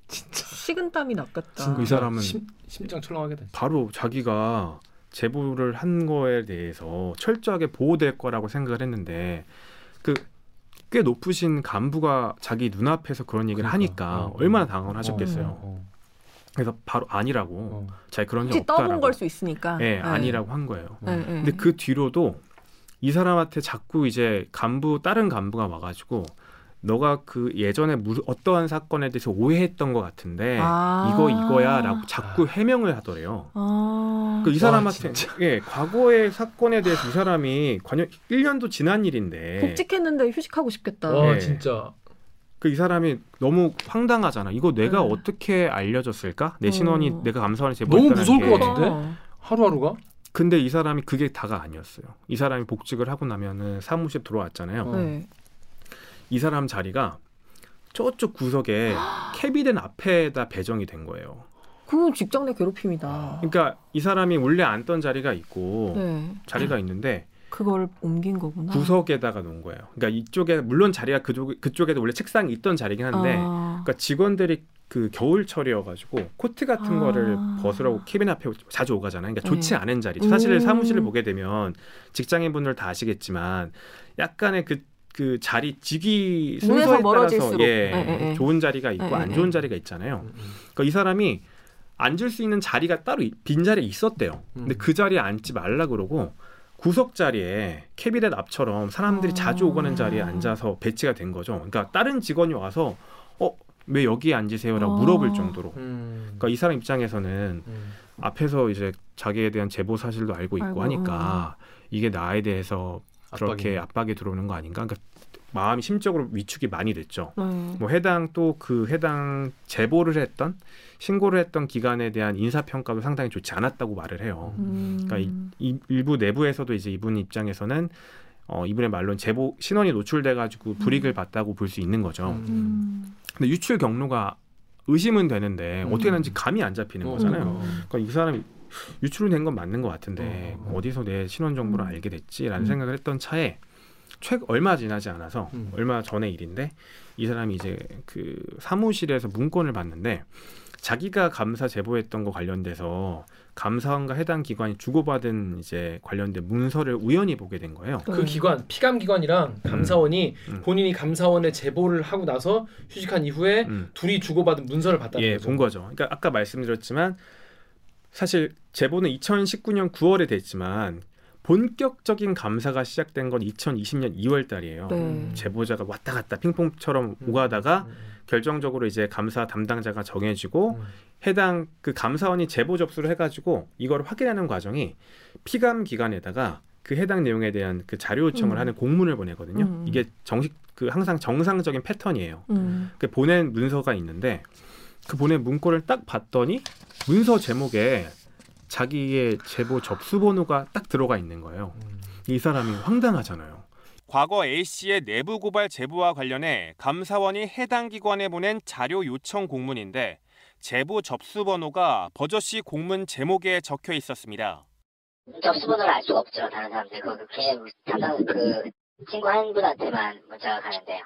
진짜 식은땀이 났겠다. 이 사람은 심, 심장 철렁하게 됐어. 바로 자기가 제보를 한 거에 대해서 철저하게 보호될 거라고 생각을 했는데 그 꽤 높으신 간부가 자기 눈앞에서 그런 얘기를 그러니까. 하니까 어, 어. 얼마나 당황을 하셨겠어요. 어, 그래서 바로 아니라고 어, 어. 자기 그런 적 혹시 떠본 없다라고. 걸수 있으니까. 예, 네. 아니라고 한 거예요. 네, 네. 근데 그 뒤로도 이 사람한테 자꾸 이제 간부 다른 간부가 와가지고 너가 그 예전에 무, 어떠한 사건에 대해서 오해했던 것 같은데 아. 이거 이거야라고 자꾸 해명을 하더래요. 아. 그이 와, 사람한테 진짜. 예 과거의 사건에 대해서 이 사람이 관여 1년도 지난 일인데 복직했는데 휴식하고 싶겠다. 와 네. 진짜 그 이 사람이 너무 황당하잖아. 이거 내가 네. 어떻게 알려줬을까? 내 어. 신원이 내가 감사원에 너무 제보했다는 무서울 게. 것 같은데? 어. 하루하루가 근데 이 사람이 그게 다가 아니었어요. 이 사람이 복직을 하고 나면은 사무실 들어왔잖아요. 어. 네. 이 사람 자리가 저쪽 구석에 캐비넷 앞에다 배정이 된 거예요. 그건 직장 내 괴롭힘이다. 그러니까 이 사람이 원래 앉던 자리가 있고 네. 자리가 있는데 그걸 옮긴 거구나. 구석에다가 놓은 거예요. 그러니까 이쪽에 물론 자리가 그쪽 그쪽에도 원래 책상이 있던 자리긴 한데 아. 그러니까 직원들이 그 겨울철이어가지고 코트 같은 아. 거를 벗으라고 캐비넷 앞에 자주 오가잖아요. 그러니까 좋지 네. 않은 자리. 사실 음. 사무실을 보게 되면 직장인분들 다 아시겠지만 약간의 그, 그 자리 직위 순서에. 따라서 예, 네. 좋은 자리가 있고 네, 안 네, 좋은 네. 자리가 있잖아요. 음, 음. 그러니까 이 사람이 앉을 수 있는 자리가 따로 이- 빈 자리에 있었대요. 근데 음. 그 자리에 앉지 말라 그러고 구석 자리에 캐비넷 앞처럼 사람들이 아. 자주 오가는 자리에 앉아서 배치가 된 거죠. 그러니까 다른 직원이 와서 어 왜 여기에 앉으세요라고 아. 물어볼 정도로. 음. 그러니까 이 사람 입장에서는 음. 앞에서 이제 자기에 대한 제보 사실도 알고 있고 하니까 이게 나에 대해서 그렇게. 압박이 들어오는 거 아닌가? 그러니까 마음이 심적으로 위축이 많이 됐죠. 네. 뭐 해당 또 그 해당 제보를 했던 신고를 했던 기관에 대한 인사 평가도 상당히 좋지 않았다고 말을 해요. 음. 그러니까 이 일부 내부에서도 이제 이분 입장에서는 어 이분의 말로는 제보 신원이 노출돼 가지고 불이익을 봤다고 볼 수 있는 거죠. 음. 음. 근데 유출 경로가 의심은 되는데 음. 어떻게 되는지 감이 안 잡히는 어, 거잖아요. 어. 그러니까 이 사람이 유출은 된건 맞는 것 같은데 어, 어. 어디서 내 신원 정보를 음. 알게 됐지라는 음. 생각을 했던 차에 최 얼마 지나지 않아서 음. 얼마 전의 일인데 이 사람이 이제 그 사무실에서 문건을 봤는데 자기가 감사 제보했던 거 관련돼서 감사원과 해당 기관이 주고받은 이제 관련된 문서를 우연히 보게 된 거예요. 그 네. 기관 피감 기관이랑 감사원이 음. 본인이 감사원에 제보를 하고 나서 휴직한 이후에 음. 둘이 주고받은 문서를 봤다는 예, 거죠. 본 거죠. 그러니까 아까 말씀드렸지만 사실 제보는 2019년 9월에 됐지만 본격적인 감사가 시작된 건 2020년 2월 달이에요. 네. 제보자가 왔다 갔다 핑퐁처럼 음. 오가다가 음. 결정적으로 이제 감사 담당자가 정해지고 음. 해당 그 감사원이 제보 접수를 해가지고 이걸 확인하는 과정이 피감 기관에다가 그 해당 내용에 대한 그 자료 요청을 음. 하는 공문을 보내거든요. 음. 이게 정식 그 항상 정상적인 패턴이에요. 음. 그 보낸 문서가 있는데 그 보낸 문건을 딱 봤더니 문서 제목에 자기의 제보 접수 번호가 딱 들어가 있는 거예요. 음. 이 사람이 황당하잖아요. 과거 A 씨의 내부 고발 제보와 관련해 감사원이 해당 기관에 보낸 자료 요청 공문인데 제보 접수 번호가 버젓이 공문 제목에 적혀 있었습니다. 접수 번호를 알 수가 없죠. 다른 사람들. 그, 그, 걔 담당, 그, 친구 한 분한테만 문자가 가는데요.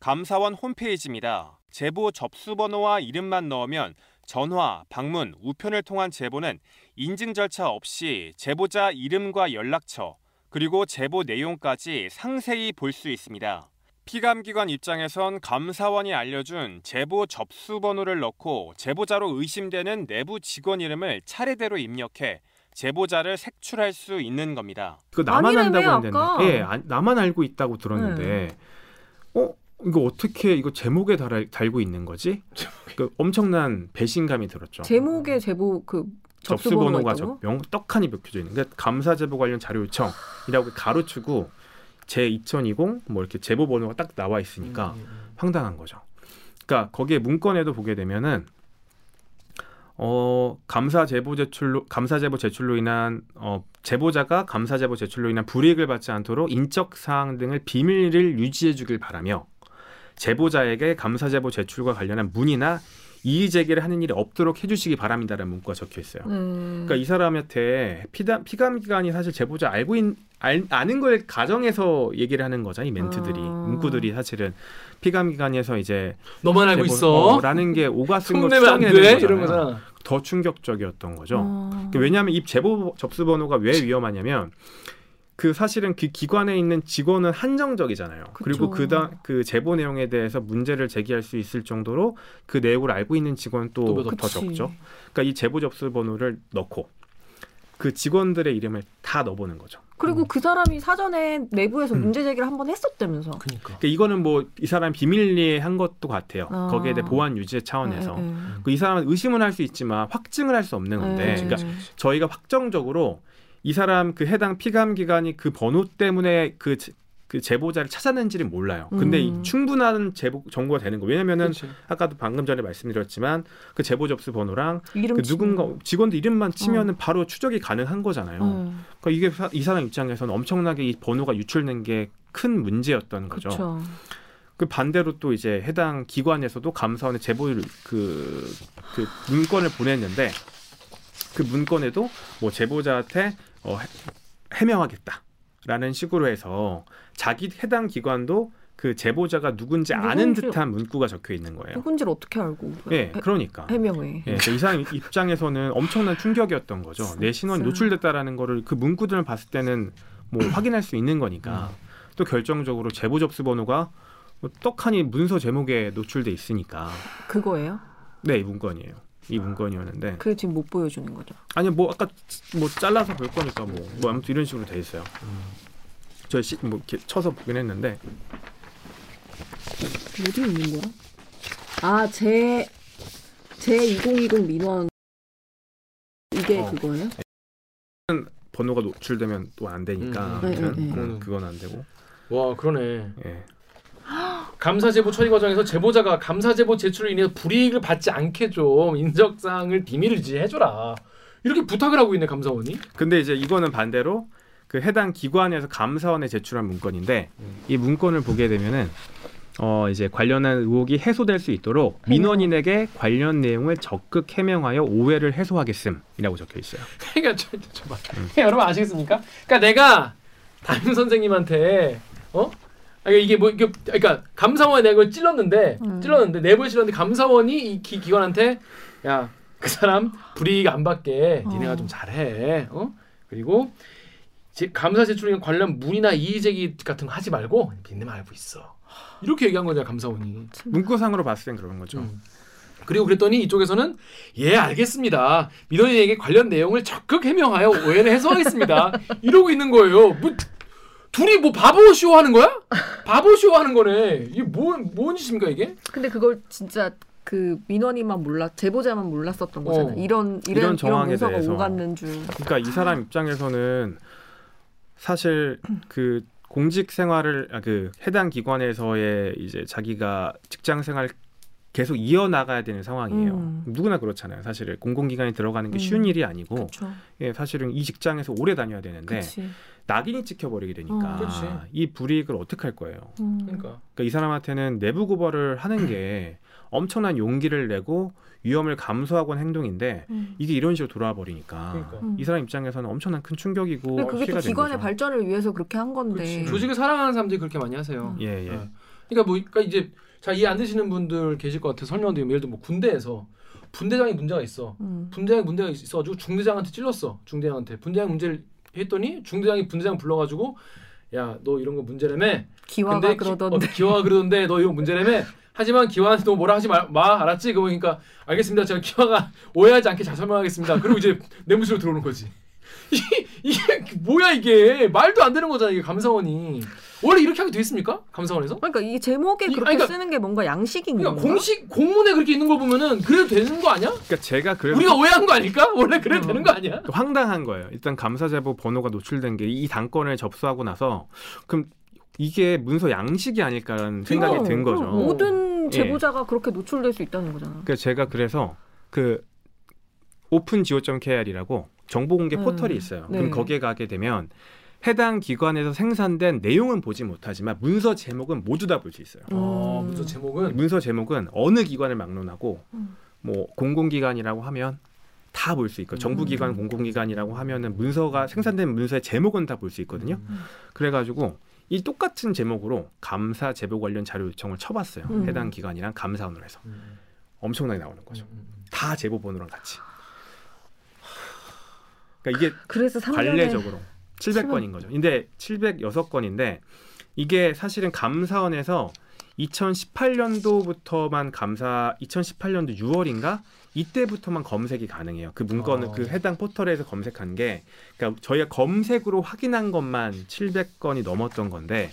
감사원 홈페이지입니다. 제보 접수 번호와 이름만 넣으면 전화, 방문, 우편을 통한 제보는 인증 절차 없이 제보자 이름과 연락처, 그리고 제보 내용까지 상세히 볼 수 있습니다. 피감기관 입장에선 감사원이 알려준 제보 접수 번호를 넣고 제보자로 의심되는 내부 직원 이름을 차례대로 입력해 제보자를 색출할 수 있는 겁니다. 그거 나만 아니라며, 한다고 했는데. 예, 아, 나만 알고 있다고 들었는데, 어 이거 어떻게 이거 제목에 달, 달고 있는 거지? 그 엄청난 배신감이 들었죠. 제목에 제보 그 접수 번호가 번호가 저 명, 떡하니 먹혀져 있는. 그러니까 감사 제보 관련 자료 요청이라고 가로치고 제 2020 뭐 이렇게 제보 번호가 딱 나와 있으니까 음, 음, 황당한 거죠. 그러니까 거기에 문건에도 보게 되면은 어 감사 제보 제출로 감사 제보 제출로 인한 어 제보자가 감사 제보 제출로 인한 불이익을 받지 않도록 인적 사항 등을 비밀을 유지해 주길 바라며 제보자에게 감사 제보 제출과 관련한 문의나 이의 제기를 하는 일이 없도록 해주시기 바랍니다라는 문구가 적혀 있어요. 음. 그러니까 이 사람한테 피담, 피감 기관이 사실 제보자 알고 있, 알, 아는 걸 가정해서 얘기를 하는 거죠. 이 멘트들이 아. 문구들이 사실은 피감 기관에서 이제 너만 알고 제보- 있어. 어, 라는 게 오가 쓴걸 흉내면 안 추정해내는. 이런 거잖아. 더 충격적이었던 거죠. 어. 그 왜냐하면 이 제보 접수 번호가 왜 위험하냐면 그 사실은 그 기관에 있는 직원은 한정적이잖아요. 그리고 그쵸. 그다 그 제보 내용에 대해서 문제를 제기할 수 있을 정도로 그 내용을 알고 있는 직원은 또또몇 더. 적죠. 그러니까 이 제보 접수 번호를 넣고 그 직원들의 이름을 다 넣어보는 거죠. 그리고 그 사람이 사전에 내부에서 음. 문제 제기를 한번 했었다면서. 그러니까. 그러니까 이거는 뭐 이 사람 비밀리에 한 것도 같아요. 아. 거기에 대해 보안 유지 차원에서 예, 예. 그이 사람은 의심은 할 수 있지만 확증을 할 수 없는 건데, 예. 그러니까 저희가 확정적으로 이 사람 그 해당 피감 기관이 그 번호 때문에 그, 제- 그 제보자를 찾았는지는 몰라요. 근데 이 음. 충분한 제보 정보가 되는 거. 왜냐면은 그렇지. 아까도 방금 전에 말씀드렸지만 그 제보 접수 번호랑 그. 누군가 직원들 이름만 치면은 바로 추적이 가능한 거잖아요. 음. 그러니까 이게 사- 이 사람 입장에서는 엄청나게 이 번호가 유출된 게 큰 문제였던 거죠. 그렇죠. 그 반대로 또 이제 해당 기관에서도 감사원에 제보를 그, 그 문건을 보냈는데 그 문건에도 뭐 제보자한테 어, 해- 해명하겠다라는 식으로 해서 자기 해당 기관도 그 제보자가 누군지 아는 누군지- 듯한 문구가 적혀 있는 거예요. 누군지를 어떻게 알고 예, 해, 그러니까. 해명해. 예, 그이 사람 입장에서는 엄청난 충격이었던 거죠. 내 진짜. 노출됐다라는 거를 그 문구들을 봤을 때는 뭐 확인할 수 있는 거니까 또 결정적으로 제보 접수 번호가 뭐 떡하니 문서 제목에 노출돼 있으니까 그거예요? 네, 이 문건이에요. 이 문건이었는데 그게 지금 못 보여주는 거죠. 아니 뭐 아까 뭐 잘라서 볼 거니까 뭐, 뭐 아무튼 이런 식으로 돼 있어요. 저 시, 뭐 이렇게 쳐서 보긴 했는데 어디 있는 거야? 아, 제, 제 2020 민원. 이게 어. 그거예요? 번호가 노출되면 또 안 되니까 음. 아무튼 네, 네, 네. 그건, 그건 안 되고 와 그러네. 예. 감사 제보 처리 과정에서 제보자가 감사 제보 제출로 인해서 불이익을 받지 않게 좀 인적 사항을 비밀을 유지해줘라. 이렇게 부탁을 하고 있네 감사원이. 근데 이제 이거는 반대로 그 해당 기관에서 감사원에 제출한 문건인데 음. 이 문건을 보게 되면은 어 이제 관련한 의혹이 해소될 수 있도록. 민원인에게 관련 내용을 적극 해명하여 오해를 해소하겠음이라고 적혀 있어요. 그러니까 저, 저, 봐. 여러분 아시겠습니까? 그러니까 내가 담임 선생님한테 어? 아, 이게 뭐 이게 그러니까 감사원에 내가 이걸 찔렀는데 음. 찔렀는데 내부에 찔렀는데 감사원이 이 기, 기관한테 야 그 사람 불이익 안 받게 니네가 어. 좀 잘해 어 그리고 제, 감사 제출 관련 문의나 이의 제기 같은 거 하지 말고 니네만 알고 있어 이렇게 얘기한 거잖아 감사원이 문구상으로 봤을 땐 그런 거죠. 음. 그리고 그랬더니 이쪽에서는 예 알겠습니다 민원인에게 관련 내용을 적극 해명하여 오해를 해소하겠습니다 이러고 있는 거예요 뭐 둘이 뭐 바보쇼 하는 거야 바보쇼 하는 거네 이게 뭐 뭔 짓입니까 이게 근데 그걸 진짜 그 민원인만 몰라 제보자만 몰랐었던 거잖아. 어. 이런 이런 이런 이런 정황에 문서가 대해서. 오갔는 줄. 그러니까 이 사람 입장에서는 사실 그 공직 생활을 아, 그 해당 기관에서의 이제 자기가 직장 생활 계속 이어 나가야 되는 상황이에요. 음. 누구나 그렇잖아요. 사실 공공기관에 들어가는 게 음. 쉬운 일이 아니고. 예, 사실은 이 직장에서 오래 다녀야 되는데 그렇지. 낙인이 찍혀버리게 되니까 어. 이 불이익을 어떻게 할 거예요? 음. 그러니까 그러니까 이 사람한테는 내부 고발을 하는 게 엄청난 용기를 내고 위험을 감수하고 한 행동인데 음. 이게 이런 식으로 돌아와 버리니까 그러니까. 음. 이 사람 입장에서는 엄청난 큰 충격이고 근데 그게 또 기관의 거죠. 발전을 위해서 그렇게 한 건데. 그렇지. 조직을 사랑하는 사람들이 그렇게 많이 하세요 예, 예. 네. 그러니까 뭐 그러니까 이제 잘 이해 안 되시는 분들 계실 것 같아서 설명드리면 예를 들어 뭐 군대에서 분대장이 문제가 있어 음. 분대장이 문제가 있어가지고 중대장한테 찔렀어 중대장한테 분대장 문제를 했더니 중대장이 분대장 불러가지고 야 너 이런 거 문제라며 기화가 근데 그러던데. 기, 어, 기화가 그러던데 너 이거 문제라며 하지만 기화한테 너 뭐라 하지 마, 마 알았지? 그러니까 알겠습니다 제가 기화가 오해하지 않게 잘 설명하겠습니다 그리고 이제 내무실로 들어오는 거지 이게, 이게 뭐야 이게 말도 안 되는 거잖아 이게 감사원이 원래 이렇게 하게 돼 있습니까 감사원에서? 그러니까 이 제목에 이- 그렇게 아니, 그러니까- 쓰는 게 뭔가 양식인 그러니까 건가? 공식 공문에 그렇게 있는 거 보면은 그래도 되는 거 아니야? 그러니까 제가 그래서 우리가 오해한 거 아닐까? 원래 그래도 어. 되는 거 아니야? 또 황당한 거예요. 일단 감사 제보 번호가 노출된 게 이 단건을 접수하고 나서 그럼 이게 문서 양식이 아닐까라는 생각이 어, 든 그럼 거죠. 모든 예. 제보자가 그렇게 노출될 수 있다는 거잖아. 그러니까 제가 그래서 그 오픈지오.kr이라고 정보 공개 음, 포털이 있어요. 네. 그럼 거기에 가게 되면 해당 기관에서 생산된 내용은 보지 못하지만 문서 제목은 모두 다 볼 수 있어요. 어, 음. 문서 제목은 문서 제목은 어느 기관을 막론하고 음. 뭐 공공기관이라고 하면 다 볼 수 있고 정부기관 음. 공공기관이라고 하면은 문서가 생산된 문서의 제목은 다 볼 수 있거든요. 음. 그래가지고 이 똑같은 제목으로 감사 제보 관련 자료 요청을 쳐봤어요. 음. 해당 기관이랑 감사원으로 해서 음. 엄청나게 나오는 거죠. 음. 다 제보 번호랑 같이. 그러니까 이게 그래서 3년에 관례적으로 700건인 거죠. 근데 706건인데 이게 사실은 감사원에서 2018년도부터만 감사 2018년도 6월인가 이때부터만 검색이 가능해요. 그 문건을 어. 그 해당 포털에서 검색한 게 그러니까 저희가 검색으로 확인한 것만 700건이 넘었던 건데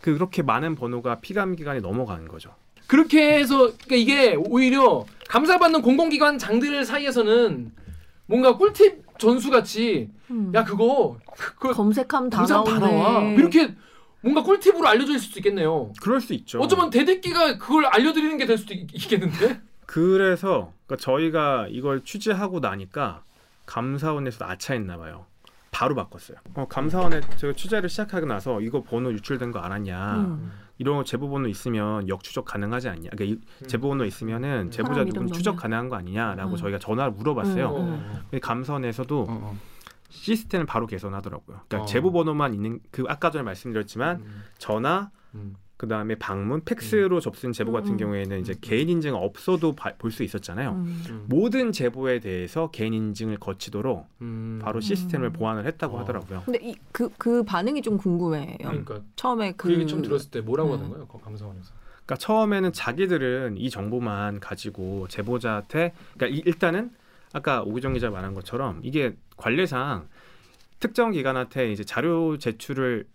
그렇게 많은 번호가 피감 기관에 넘어가는 거죠. 그렇게 해서 그러니까 이게 오히려 감사받는 공공기관 장들 사이에서는 뭔가 꿀팁 전수 같이 음. 야 그거 그거 검색하면 다 검사 다 나오네. 나와 이렇게 뭔가 꿀팁으로 알려줄 수도 있겠네요. 그럴 수 있죠. 어쩌면 대대끼가 그걸 알려드리는 게 될 수도 있, 있겠는데. 그래서 그러니까 저희가 이걸 취재하고 나니까 감사원에서 아차했나 봐요. 바로 바꿨어요. 어, 감사원에 제가 취재를 시작하고 나서 이거 번호 유출된 거 알았냐? 음. 이런 제보 번호 있으면 역추적 가능하지 않냐? 그러니까 이 제보 번호 있으면은 음. 제보자 누군 추적. 가능한 거 아니냐라고 음. 저희가 전화를 물어봤어요. 음. 감사원에서도 어, 어. 시스템을 바로 개선하더라고요. 그러니까 어. 제보 번호만 있는 그 아까 전에 말씀드렸지만 음. 전화 음. 그 다음에 방문, 팩스로 접수된 제보 같은 음. 경우에는 이제 음. 개인 인증 없어도 볼 수 있었잖아요. 음. 음. 모든 제보에 대해서 개인 인증을 거치도록 음. 바로 시스템을 음. 보완을 했다고 어. 하더라고요. 근데 이그그 반응이 좀 궁금해요. 그러니까 처음에 그, 그, 얘기 좀 들었을 때 뭐라고 네. 하는 거예요? 거- 감사원에서. 그러니까 처음에는 자기들은 이 정보만 가지고 제보자한테 그러니까 이- 일단은 아까 오기정 기자 말한 것처럼 이게 관례상 특정 기관한테 이제 자료 제출을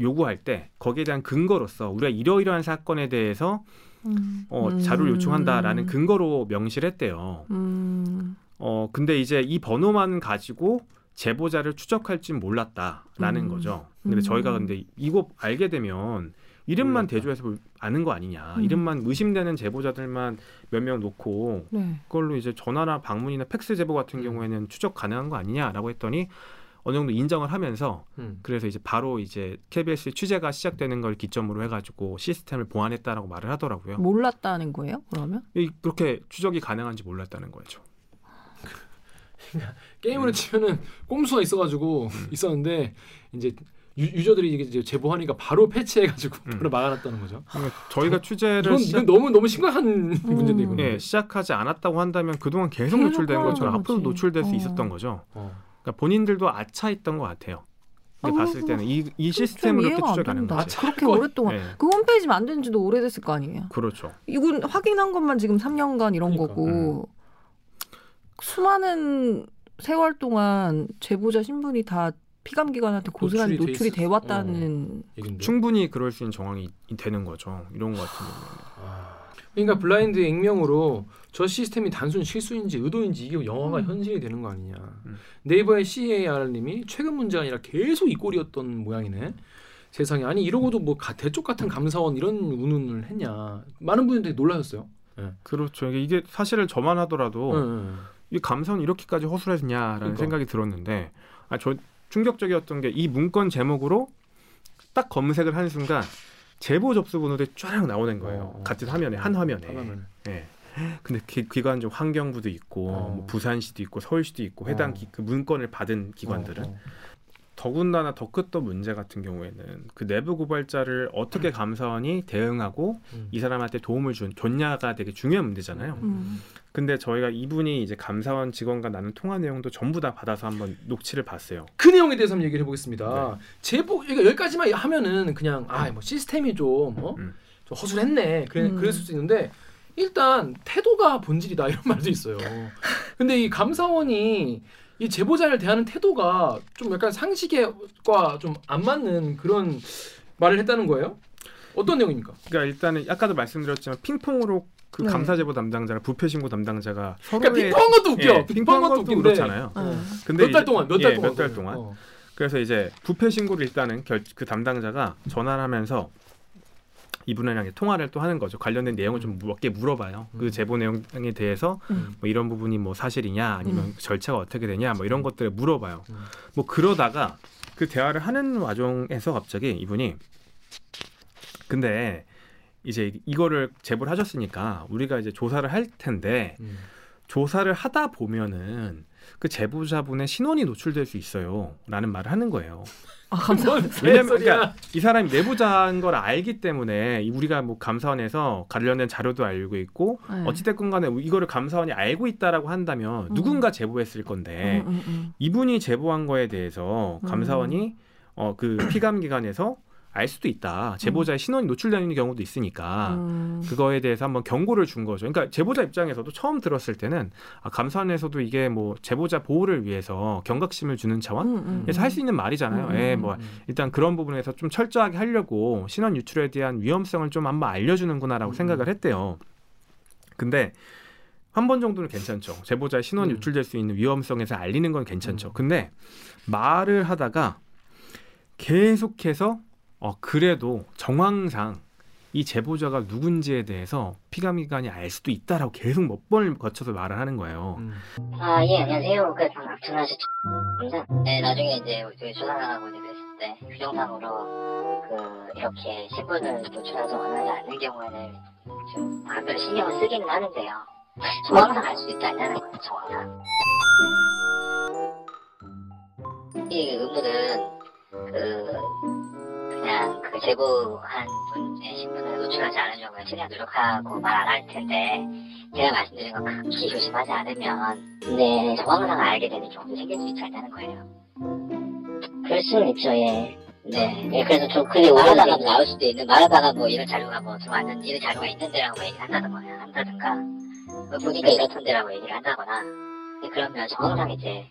요구할 때 거기에 대한 근거로서 우리가 이러이러한 사건에 대해서 음. 어, 음. 자료를 요청한다라는 근거로 명시를 했대요. 음. 어 근데 이제 이 번호만 가지고 제보자를 추적할 줄 몰랐다라는 음. 거죠. 근데 음. 저희가 근데 이거 알게 되면 이름만 몰랐다. 대조해서 볼- 아는 거 아니냐. 음. 이름만 의심되는 제보자들만 몇 명 놓고 네. 그걸로 이제 전화나 방문이나 팩스 제보 같은 음. 경우에는 추적 가능한 거 아니냐라고 했더니 어느 정도 인정을 하면서 음. 그래서 이제 바로 이제 KBS 취재가 시작되는 걸 기점으로 해가지고 시스템을 보완했다라고 말을 하더라고요. 몰랐다는 거예요? 그러면? 이- 그렇게 추적이 가능한지 몰랐다는 거죠. 게임으로 음. 치면은 꼼수가 있어가지고 있었는데 이제 유, 유저들이 이게 이제 제보하니까 바로 패치해가지고 음. 바로 막아놨다는 거죠. 그러니까 저희가 취재를 이건, 시작, 이건 너무 너무 심각한 문제인데 이거는. 예, 시작하지 않았다고 한다면 그동안 계속 계속 노출된 것처럼 앞으로. 노출될 수 어. 있었던 거죠. 어. 그러니까 본인들도 아차했던 것 같아요. 근데 아, 봤을 때는 이, 이좀 시스템으로 이렇게 추적이 가는. 거지. 그렇게 건- 오랫동안 예, 그 홈페이지 만든 지도 오래됐을 거 아니에요. 그렇죠. 이건 확인한 것만 지금 3년간 이런 그러니까. 거고 수많은 세월 동안 제보자 신분이 다 피감기관한테 고스란히 노출이 돼 돼 왔다는 얘긴데. 충분히 그럴 수 있는 정황이 되는 거죠. 이런 거 같은 경우는. 아. 그러니까 블라인드 익명으로 저 시스템이 단순 실수인지 의도인지 이게 영화가 음. 현실이 되는 거 아니냐. 음. 네이버의 CAR님이 최근 문제가 아니라 계속 이 꼴이었던 모양이네. 세상에 아니 이러고도 뭐 가- 대쪽 같은 감사원 이런 운운을 했냐. 많은 분들이 놀라셨어요. 그렇죠. 이게- 사실을 저만 하더라도 응, 이 감사원 이렇게까지 허술했냐라는 그러니까. 생각이 들었는데 아, 저 충격적이었던 게 이 문건 제목으로 딱 검색을 하는 순간 제보 접수 번호들이 쫙 나오는 거예요. 어. 같은 화면에 한 화면에. 예. 근데 기, 기관좀 환경부도 있고 어. 뭐 부산시도 있고 서울시도 있고 해당 어. 기, 그 문건을 받은 기관들은 어, 어. 더군다나 더 컸던 문제 같은 경우에는 그 내부 고발자를 어떻게 감사원이 대응하고 음. 이 사람한테 도움을 준, 줬냐가 되게 중요한 문제잖아요. 음. 근데 저희가 이분이 이제 감사원 직원과 나눈 통화 내용도 전부 다 받아서 한번 녹취를 봤어요. 그 내용에 대해서 한번 얘기를 해보겠습니다. 네. 제보 그러니까 여기까지만 하면은 그냥 아 뭐 시스템이 좀, 어? 음. 좀 허술했네. 그래 음. 그랬을 수 있는데 일단 태도가 본질이다 이런 말도 있어요. 근데 이 감사원이 이 제보자를 대하는 태도가 좀 약간 상식과 좀 안 맞는 그런 말을 했다는 거예요? 어떤 내용입니까? 그러니까 일단은 아까도 말씀드렸지만 핑퐁으로 그 네. 감사 제보 담당자랑 부패 신고 담당자가 그러니까 핑퐁한 것도 웃겨. 예, 핑퐁한 핑퐁한 것도 웃긴데 그렇잖아요. 네. 근데 몇 달 동안 몇달 예, 동안 몇달. 동안 어. 그래서 이제 부패 신고를 일단은 결, 그 담당자가 전화를 하면서 이분이랑 통화를 또 하는 거죠. 관련된 내용을 좀 몇 개 물어봐요. 음. 그 제보 내용에 대해서 음. 뭐 이런 부분이 뭐 사실이냐 아니면 음. 절차가 어떻게 되냐 뭐 이런 것들을 물어봐요. 음. 뭐 그러다가 그 대화를 하는 와중에서 갑자기 이분이 근데 이제 이거를 제보를 하셨으니까 우리가 이제 조사를 할 텐데 음. 조사를 하다 보면은 그 제보자분의 신원이 노출될 수 있어요라는 말을 하는 거예요. 아, 감사합니다. 왜냐면. 그러니까 이 사람이 내부자인 걸 알기 때문에 이 우리가 뭐 감사원에서 관련된 자료도 알고 있고 네. 어찌됐건 간에 이거를 감사원이 알고 있다라고 한다면 음. 누군가 제보했을 건데 음, 음, 음. 이분이 제보한 거에 대해서 음. 감사원이 어 그 피감 기관에서 알 수도 있다. 제보자의 신원이 노출되는 경우도 있으니까 음. 그거에 대해서 한번 경고를 준 거죠. 그러니까 제보자 입장에서도 처음 들었을 때는 아, 감사원에서도 이게 뭐 제보자 보호를 위해서 경각심을 주는 차원 음, 음, 그래서 할 수 있는 말이잖아요. 음, 예, 음, 뭐 음. 일단 그런 부분에서 좀 철저하게 하려고 신원 유출에 대한 위험성을 좀 한번 알려주는구나라고 음. 생각을 했대요. 근데 한번 정도는 괜찮죠. 제보자의 신원 음. 유출될 수 있는 위험성에서 알리는 건 괜찮죠. 음. 근데 말을 하다가 계속해서 어 그래도 정황상 이 제보자가 누군지에 대해서 피감기관이 알 수도 있다라고 계속 몇 번을 거쳐서 말을 하는 거예요. 음. 아, 예, 안녕하세요. 그, 입니다. 네, 나중에 이제 저희 조사하고 이제 그랬을 때, 규정상으로, 그, 이렇게 신분을 노출해서 원하지 않는 경우에는 좀 각별히 신경을 쓰기는 하는데요. 정황상 알 수 있지 않냐는 거예요, 정황상. 이 의무는, 그, 그냥 그 제보한 분의 신분을 노출하지 경우에 최대한 노력하고 말 안 할 텐데, 제가 말씀드린 건 극히 조심하지 않으면 네 정황상 알게 되는 경우도 생길 수 있지 않다는 거예요. 그럴 수는 있죠, 예. 네, 예, 그래서 좀 그게 말하다가 나올 수도 있는 말하다가 뭐 이런 자료가 뭐좀 완전 이런 자료가 있는데라고 얘기를 한다든가 한다든가. 뭐 보니까 이렇던데라고 얘기를 한다거나. 예, 그러면 정황상 이제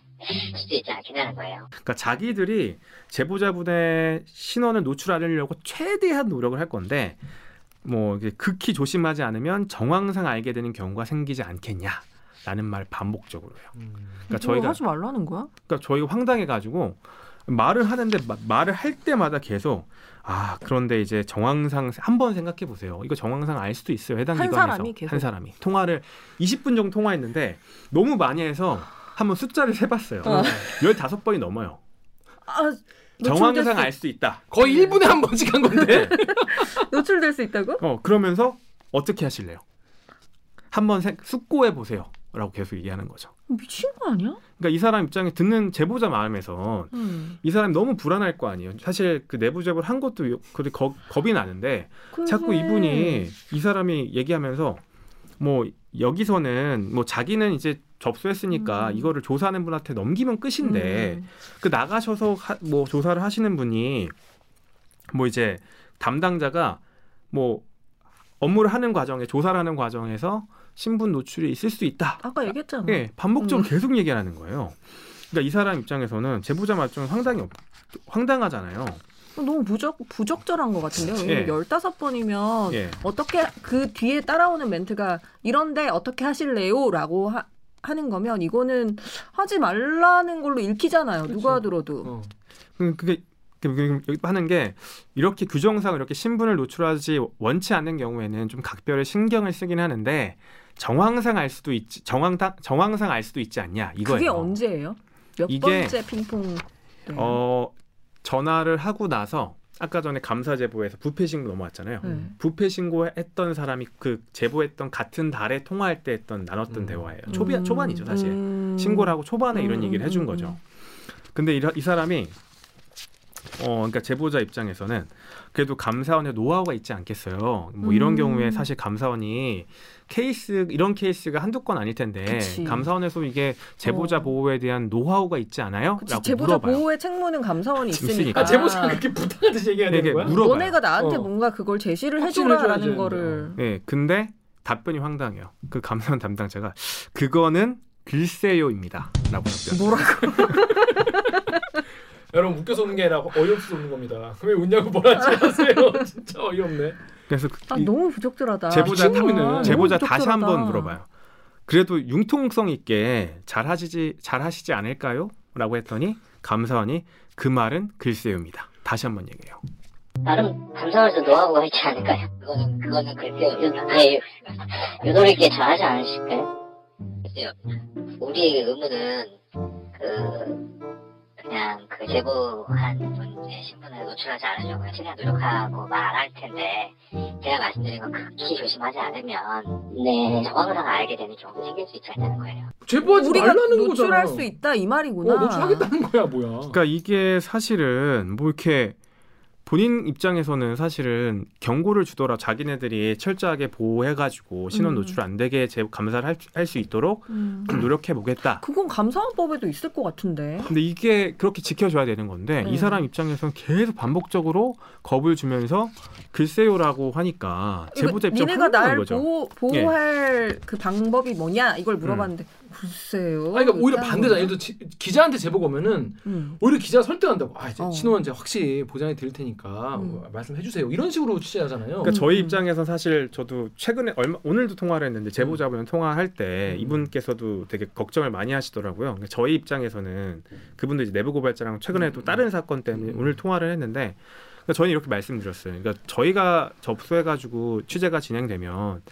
수도 있지 않겠냐는 거예요. 그러니까 자기들이 제보자분의 신원을 노출하려고 최대한 노력을 할 건데 뭐 이게 극히 조심하지 않으면 정황상 알게 되는 경우가 생기지 않겠냐 라는 말 반복적으로 해요. 음. 그러니까 이거 저희가 하지 말라는 거야? 그러니까 저희가 황당해 가지고 말을 하는데 마- 말을 할 때마다 계속 아 그런데 이제 정황상 한 번 생각해 보세요. 이거 정황상 알 수도 있어요. 해당 한 기관에서 사람이 계속? 한 사람이 통화를 20분 정도 통화했는데 너무 많이 해서 한번 숫자를 세봤어요. 어. 15번이 넘어요. 아, 정황상 알 수 있다. 거의 1분에 한 번씩 한 건데. 노출될 수 있다고? 어 그러면서 어떻게 하실래요? 한번 생- 숙고해 보세요.라고 계속 얘기하는 거죠. 미친 거 아니야? 그러니까 이 사람 입장에 듣는 제보자 마음에서 음. 이 사람이 너무 불안할 거 아니에요. 사실 그 내부 제보를 한 것도 그리 겁, 겁이 나는데 자꾸 그래. 이분이 이 사람이 얘기하면서 뭐 여기서는 뭐 자기는 이제 접수했으니까 음. 이거를 조사하는 분한테 넘기면 끝인데 음. 그 나가셔서 하- 뭐 조사를 하시는 분이 뭐 이제 담당자가 뭐 업무를 하는 과정에 조사를 하는 과정에서 신분 노출이 있을 수 있다. 아까 얘기했잖아. 예, 반복적으로 음. 계속 얘기하는 거예요. 그러니까 이 사람 입장에서는 제보자 말좀 상당히 없- 황당하잖아요. 너무 부적 부적절한 것 같은데요. 예. 열다섯 번이면 예. 어떻게 그 뒤에 따라오는 멘트가 이런데 어떻게 하실래요?라고 하, 하는 거면 이거는 하지 말라는 걸로 읽히잖아요. 누가 들어도. 어. 그- 그게 하는 게 이렇게 규정상 이렇게 신분을 노출하지 원치 않는 경우에는 좀 각별의 신경을 쓰긴 하는데 정황상 알 수도 있지 정황상 정황상 알 수도 있지 않냐 이거예요. 그게 언제예요? 몇 이게- 번째 핑퐁? 때? 어 전화를 하고 나서 아까 전에 감사 제보에서 부패 신고 넘어왔잖아요. 네. 부패 신고했던 사람이 그 제보했던 같은 달에 통화할 때 했던 나눴던 음. 대화예요. 초비, 음, 초반이죠 사실. 음. 신고를 하고 초반에 이런 음, 얘기를 음, 해준 음, 거죠. 음. 근데 이, 이 사람이 어 그러니까 제보자 입장에서는 그래도 감사원의 노하우가 있지 않겠어요. 뭐 이런 음. 경우에 사실 감사원이 케이스 이런 케이스가 한두 건 아닐 텐데 그치. 감사원에서 이게 제보자 어. 보호에 대한 노하우가 있지 않아요? 그치, 라고 제보자 물어봐요. 보호의 책무는 감사원이 있으니까. 있으니까. 아, 제보자가 그렇게 부탁하듯이 얘기해야 되는 거야? 물어봐요. 너네가 나한테 어. 뭔가 그걸 제시를 해줘라라는 거를. 예, 근데 답변이 황당해요. 그 감사원 담당자가 그거는 글쎄요입니다.라고 답변. 뭐라고? 여러분 웃겨서 웃는 게 아니라 어이없어서 웃는 겁니다. 왜 웃냐고 뭐라 하지 마세요. 진짜 어이없네. 그래서 그- 아 이- 너무 부적절하다. 제보자. 너무 제보자 다시. 한번 물어봐요. 그래도 융통성 있게 잘 하시지 잘 하시지 않을까요?라고 했더니 감사원이 그 말은 글쎄요입니다. 다시 한번 얘기해요. 나름 감사원에서 노하우가 있지 않을까요? 그거는 그거는 그렇게 예, 유도리 있게 잘하지 않으실까요? 글쎄요. 우리의 의무는 그 그냥 그 제보한 분의 신분을 노출하지 않으려고 최대한 노력하고 말안할 텐데 제가 말씀드린 건 극히 조심하지 않으면 네 정황상 알게 되는 경우 생길 수 있지 않냐는 거예요. 제보하지 우리가 말라는 노출할 거잖아. 수 있다 이 말이구나. 어, 노출하겠다는 거야 뭐야. 그러니까 이게 사실은 뭐 이렇게 본인 입장에서는 사실은 경고를 주더라 자기네들이 철저하게 보호해가지고 신원 음. 노출 안 되게 제 감사를 할 수 있도록 음. 좀 노력해 보겠다. 그건 감사원법에도 있을 것 같은데. 근데 이게 그렇게 지켜줘야 되는 건데 네. 이 사람 입장에서는 계속 반복적으로 겁을 주면서 글쎄요라고 하니까 제보자 입장 니네가 날 거죠. 예. 보호, 보호할 그 방법이 뭐냐 이걸 물어봤는데 글쎄요. 아니, 그러니까 오히려 반대잖아. 예를 들어 지- 기자한테 제보가 오면은 음. 오히려 기자가 설득한다고. 아 이제 어. 신원 이제 확실히 보장해 드릴 테니까 음. 뭐 말씀해 주세요. 이런 식으로 취재하잖아요. 그러니까 저희 음. 입장에선 사실 저도 최근에 얼마 오늘도 통화를 했는데 제보자분 통화할 때 음. 이분께서도 되게 걱정을 많이 하시더라고요. 그러니까 저희 입장에서는 그분도 이제 내부 고발자랑 최근에 또 다른 사건 때문에 음. 오늘 통화를 했는데 그러니까 저는 이렇게 말씀드렸어요. 그러니까 저희가 접수해가지고 취재가 진행되면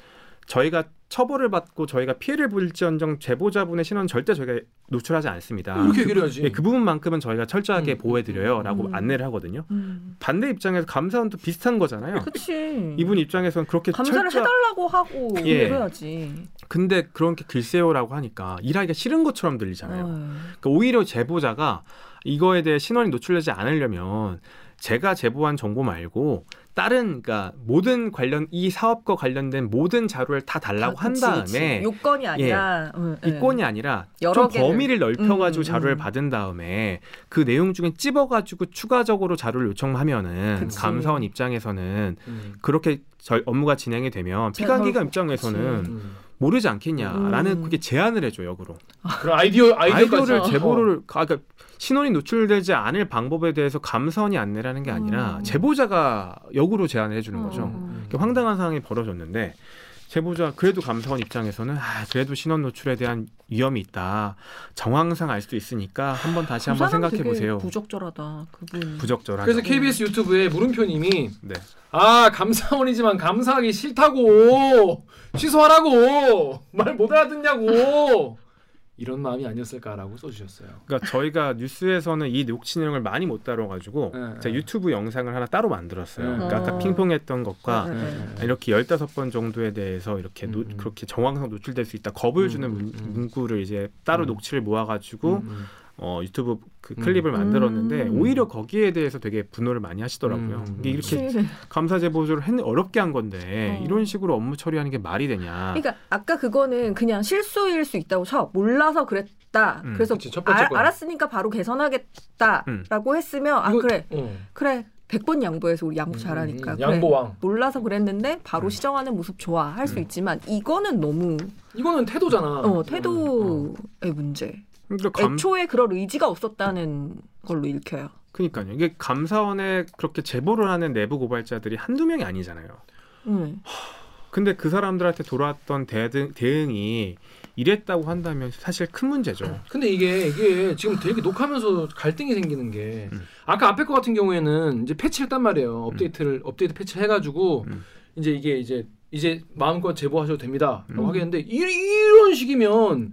저희가 처벌을 받고 저희가 피해를 볼지언정 제보자분의 신원 절대 저희가 노출하지 않습니다. 이렇게 얘기를 해야지. 예, 그 부분만큼은 저희가 철저하게 음. 보호해드려요라고 음. 안내를 하거든요. 음. 반대 입장에서 감사원도 비슷한 거잖아요. 그치. 이분 입장에서는 그렇게 감사를 철저 해달라고 하고 예. 그래야지. 근데 그렇게 글쎄요라고 하니까 일하기가 싫은 것처럼 들리잖아요. 어. 그러니까 오히려 제보자가 이거에 대해 신원이 노출되지 않으려면 제가 제보한 정보 말고 다른 그러니까 모든 관련 이 사업과 관련된 모든 자료를 다 달라고 아, 한 그치, 다음에 그치. 요건이 아니라 어, 예. 이건이 아니라 여러 좀 개를. 범위를 넓혀가지고 음, 자료를 음. 받은 다음에 그 내용 중에 찝어가지고 추가적으로 자료를 요청하면은 그치. 감사원 입장에서는 음. 그렇게 절- 업무가 진행이 되면 피감기관 입장에서는 음. 모르지 않겠냐라는 음. 그게 제안을 해줘 역으로 그런 아이디어 아이디어를 어. 제보를 아, 그러니까 신원이 노출되지 않을 방법에 대해서 감사원이 안내라는 게 아니라 음. 제보자가 역으로 제안을 해주는 거죠. 음. 황당한 상황이 벌어졌는데 제보자 그래도 감사원 입장에서는 아, 그래도 신원 노출에 대한 위험이 있다. 정황상 알 수도 있으니까 한번 다시 그 한번 사람 생각해 보세요. 부적절하다. 그분. 부적절하죠. 그래서 KBS 유튜브에 물음표님이 네. 아 감사원이지만 감사하기 싫다고 취소하라고 말 못 알아듣냐고 이런 마음이 아니었을까라고 써주셨어요. 그러니까 저희가 뉴스에서는 이 녹취 내용을 많이 못 다뤄가지고 네, 제가 네. 유튜브 영상을 하나 따로 만들었어요. 네. 그러니까 아까 어. 핑퐁했던 것과 네, 네. 네. 이렇게 15번 정도에 대해서 이렇게 노- 음, 음. 그렇게 정황상 노출될 수 있다. 겁을 음, 주는 음, 문- 음. 문구를 이제 따로 음. 녹취를 모아가지고 음, 음. 어, 유튜브 그 음. 클립을 만들었는데 음. 오히려 거기에 대해서 되게 분노를 많이 하시더라고요. 음. 이게 이렇게 그치. 감사 제보를 했 어렵게 한 건데 어. 이런 식으로 업무 처리하는 게 말이 되냐? 그러니까 아까 그거는 그냥 실수일 수 있다고 쳐. 몰라서 그랬다. 음, 그래서 그치, 알, 거는. 알았으니까 바로 개선하겠다라고 했으면 아 이거- 그래 어. 그래 100번 양보해서 우리 양보 잘하니까 음, 그래. 양보왕 몰라서 그랬는데 바로 음. 시정하는 모습 좋아 할수 음. 있지만 이거는 너무 이거는 태도잖아. 어, 태도의 문제. 그러니까 감, 애초에 그럴 의지가 없었다는 걸로 읽혀요. 그러니까요. 이게 감사원에 그렇게 제보를 하는 내부 고발자들이 한두 명이 아니잖아요. 음. 근데 그 사람들한테 돌아왔던 대응, 대응이 이랬다고 한다면 사실 큰 문제죠. 근데 이게 이게 지금 되게 녹화하면서 갈등이 생기는 게 음. 아까 앞에 거 같은 경우에는 이제 패치를 했단 말이에요. 업데이트를 업데이트 패치를 해가지고 음. 이제 이게 이제 이제 마음껏 제보하셔도 됩니다라고 음. 하겠는데 이, 이런 식이면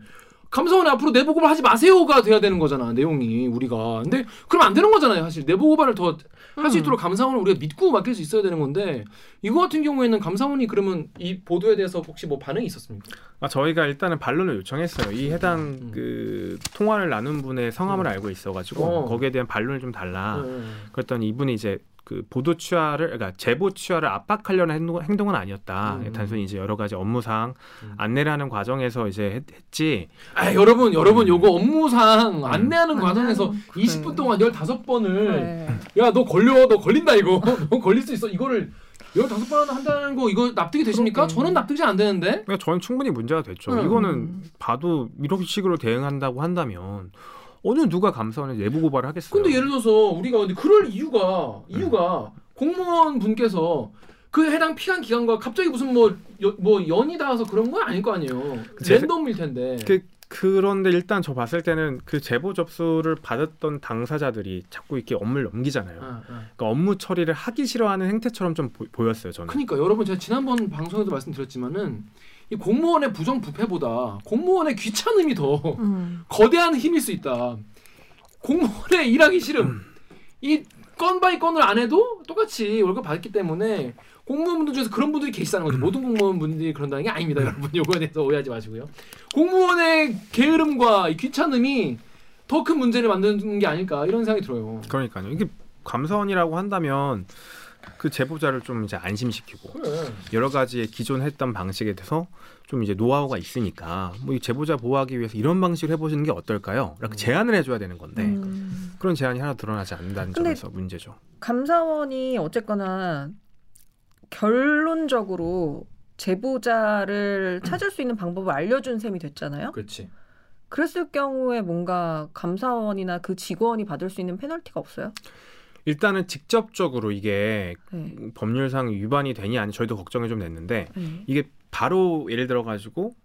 감사원에 앞으로 내부 고발 하지 마세요가 돼야 되는 거잖아 내용이 우리가 근데 그럼 안 되는 거잖아요 사실 내부 고발을 더 할수 음. 있도록 감사원을 우리가 믿고 맡길 수 있어야 되는 건데 이거 같은 경우에는 감사원이 그러면 이 보도에 대해서 혹시 뭐 반응이 있었습니까? 아, 저희가 일단은 반론을 요청했어요. 이 해당 음. 그 통화를 나눈 분의 성함을 알고 있어가지고 어. 거기에 대한 반론을 좀 달라. 네. 그랬더니 이분이 이제 그 보도 취하를 그러니까 제보 취하를 압박하려는 행동, 행동 은 아니었다. 음. 단순히 이제 여러 가지 업무상 음. 안내를 하는 과정에서 이제 했, 했지. 아 여러분 여러분 요거 업무상 안내하는 음. 과정에서 그래. 20분 동안 15번을 네. 야너 걸려 너 걸린다 이거 너 걸릴 수 있어 이거를 15번 한다는 거 이거 납득이 되십니까? 그러게. 저는 납득이 안 되는데 그러니까 저는 충분히 문제가 됐죠. 음. 이거는 봐도 이런 식으로 대응한다고 한다면 어느 누가 감사원에 내부 고발을 하겠어요. 근데 예를 들어서 우리가 근데 그럴 이유가 이유가 공무원 분께서 그 해당 피감 기관과 갑자기 무슨 뭐, 여, 뭐 연이 닿아서 그런 건 아닐 거 아니에요. 제- 랜덤일 텐데. 그 그런데 일단 저 봤을 때는 그 제보 접수를 받았던 당사자들이 자꾸 이렇게 업무를 넘기잖아요. 아, 아. 그러니까 업무 처리를 하기 싫어하는 행태처럼 좀 보, 였어요 저는. 그러니까 여러분 제가 지난번 방송에도 말씀드렸지만은 이 공무원의 부정 부패보다 공무원의 귀찮음이 더 음. 거대한 힘일 수 있다. 공무원에 일하기 싫음. 이건 바이 건을 안 해도 똑같이 월급 받기 때문에 공무원분들 중에서 그런 분들이 계시다는 거죠. 모든 공무원분들이 그런다는 게 아닙니다, 여러분. 요거에 대해서 오해하지 마시고요. 공무원의 게으름과 이 귀찮음이 더 큰 문제를 만드는 게 아닐까 이런 생각이 들어요. 그러니까요. 이게 감사원이라고 한다면 그 제보자를 좀 이제 안심시키고 그래. 여러 가지의 기존 했던 방식에 대해서 좀 이제 노하우가 있으니까 뭐 이 제보자 보호하기 위해서 이런 방식을 해보시는 게 어떨까요? 이렇게 음. 제안을 해줘야 되는 건데 음. 그런 제안이 하나 드러나지 않는다는 점에서 문제죠. 감사원이 어쨌거나 결론적으로 제보자를 찾을 수 있는 방법을 알려준 셈이 됐잖아요. 그렇지. 그랬을 경우에 뭔가 감사원이나 그 직원이 받을 수 있는 페널티가 없어요? 일단은 직접적으로 이게 네. 법률상 위반이 되니 아니 저희도 걱정이 좀 됐는데 네. 이게 바로 예를 들어 가지고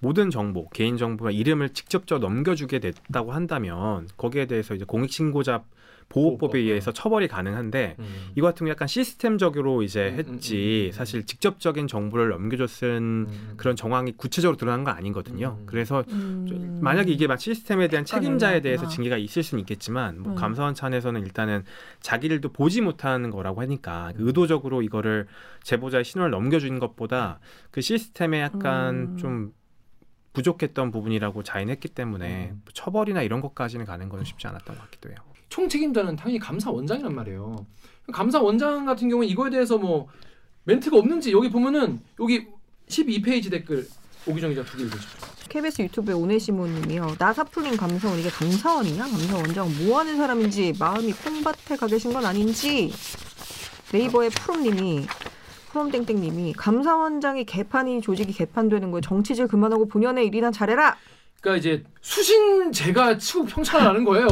모든 정보, 개인 정보나 이름을 직접적 넘겨주게 됐다고 한다면 거기에 대해서 이제 공익 신고자 보호법에 보호법, 의해서 처벌이 가능한데 음. 이거 같은 경 약간 시스템적으로 이제 음, 음, 했지 음, 음. 사실 직접적인 정보를 넘겨줬은 음. 그런 정황이 구체적으로 드러난 건 아니거든요. 음. 그래서 음. 만약에 이게 막 시스템에 대한 책임자에 대해서 애매하구나. 징계가 있을 수는 있겠지만 뭐 음. 감사원 차원에서는 일단은 자기들도 보지 못하는 거라고 하니까 음. 의도적으로 이거를 제보자의 신원을 넘겨주는 것보다 그 시스템에 약간 음. 좀 부족했던 부분이라고 자인했기 때문에 음. 처벌이나 이런 것까지는 가는 건 쉽지 않았던 것 같기도 해요. 총책임자는 당연히 감사원장이란 말이에요. 감사원장 같은 경우는 이거에 대해서 뭐 멘트가 없는지 여기 보면은 여기 12페이지 댓글 오기정 기자 두개 읽으십시오. KBS 유튜브에 오네시모님이요. 나사 풀린 감사원 이게 감사원이냐? 감사원장 뭐 하는 사람인지 마음이 콩밭에 가 계신 건 아닌지 네이버의 프롬님이 프롬땡땡님이 감사원장이 개판이 조직이 개판되는 거예요. 정치질 그만하고 본연의 일이나 잘해라. 그러니까 이제 수신 제가 치고 평창하는 거예요.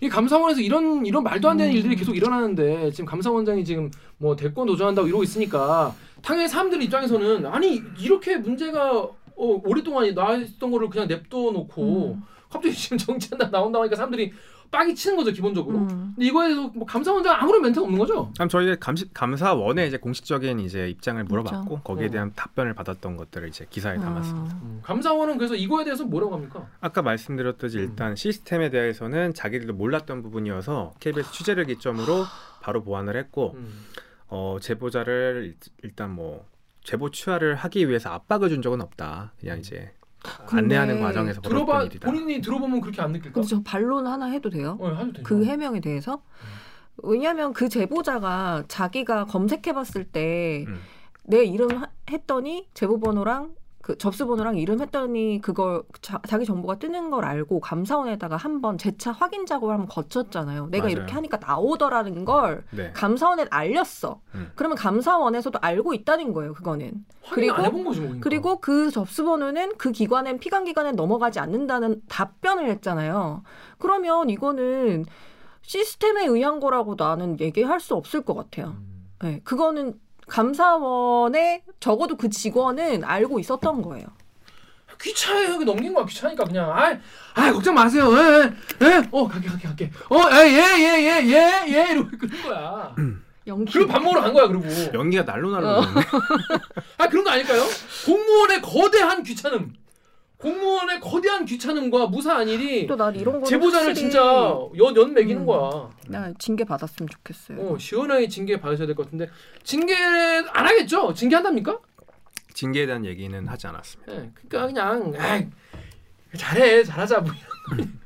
이 감사원에서 이런 이런 말도 안 되는 음. 일들이 계속 일어나는데 지금 감사원장이 지금 뭐 대권 도전한다고 이러고 있으니까 당연히 사람들 입장에서는 아니 이렇게 문제가 어, 오랫동안 나왔던 거를 그냥 냅둬 놓고 음. 갑자기 지금 정치한다 나온다고 하니까 사람들이 빡이 치는 거죠 기본적으로. 음. 근데 이거에 대해서 뭐 감사원장 아무런 멘트가 없는 거죠. 그럼 저희가 감시, 감사원에 이제 공식적인 이제 입장을 물어봤고 그렇죠. 거기에 어. 대한 답변을 받았던 것들을 이제 기사에 담았습니다. 아. 음, 감사원은 그래서 이거에 대해서 뭐라고 합니까? 아까 말씀드렸듯이 음. 일단 시스템에 대해서는 자기들도 몰랐던 부분이어서 KBS 취재를 기점으로 바로 보완을 했고 음. 어, 제보자를 일- 일단 뭐 제보 취하를 하기 위해서 압박을 준 적은 없다. 그냥 이제 안내하는 과정에서 들어봐 일이다. 본인이 들어보면 그렇게 안 느낄까? 근데 저 반론 하나 해도 돼요? 어, 해도 되죠. 그 해명에 대해서? 왜냐하면 그 제보자가 자기가 검색해봤을 때 음. 내 이름 하- 했더니 제보 번호랑 그 접수 번호랑 이름 했더니 그걸 자, 기 정보가 뜨는 걸 알고 감사원에다가 한번 재차 확인 작업을 한번 거쳤잖아요. 내가 맞아요. 이렇게 하니까 나오더라는 걸 네. 감사원에 알렸어. 음. 그러면 감사원에서도 알고 있다는 거예요. 그거는. 그리고- 거지 뭐. 그리고 그 접수 번호는 그 기관엔 피감 기관에 넘어가지 않는다는 답변을 했잖아요. 그러면 이거는 시스템에 의한 거라고 나는 얘기할 수 없을 것 같아요. 음. 네, 그거는 감사원에 적어도 그 직원은 알고 있었던 거예요. 귀찮아요. 여기 넘긴 거야. 귀찮으니까 그냥. 아, 아 걱정 마세요. 예, 예. 어, 갈게, 갈게, 갈게. 어, 예, 예, 예, 예, 예, 예. 이러고 그런 거야. 연기. 그리고 밥 먹으러 간 거야. 그리고. 연기가 날로 날로 어. 아 그런 거 아닐까요? 공무원의 거대한 귀찮음. 공무원의 거대한 귀찮음과 무사한 일이 또난 이런 거 제보자를 진짜 연, 연 매기는 음. 거야. 나 징계 받았으면 좋겠어요. 어, 시원하게 징계 받으셔야 될 것 같은데 징계 안 하겠죠? 징계한답니까? 징계에 대한 얘기는 하지 않았습니다. 예, 그러니까 그냥 아이, 잘해 잘하자 뭐 이런 거.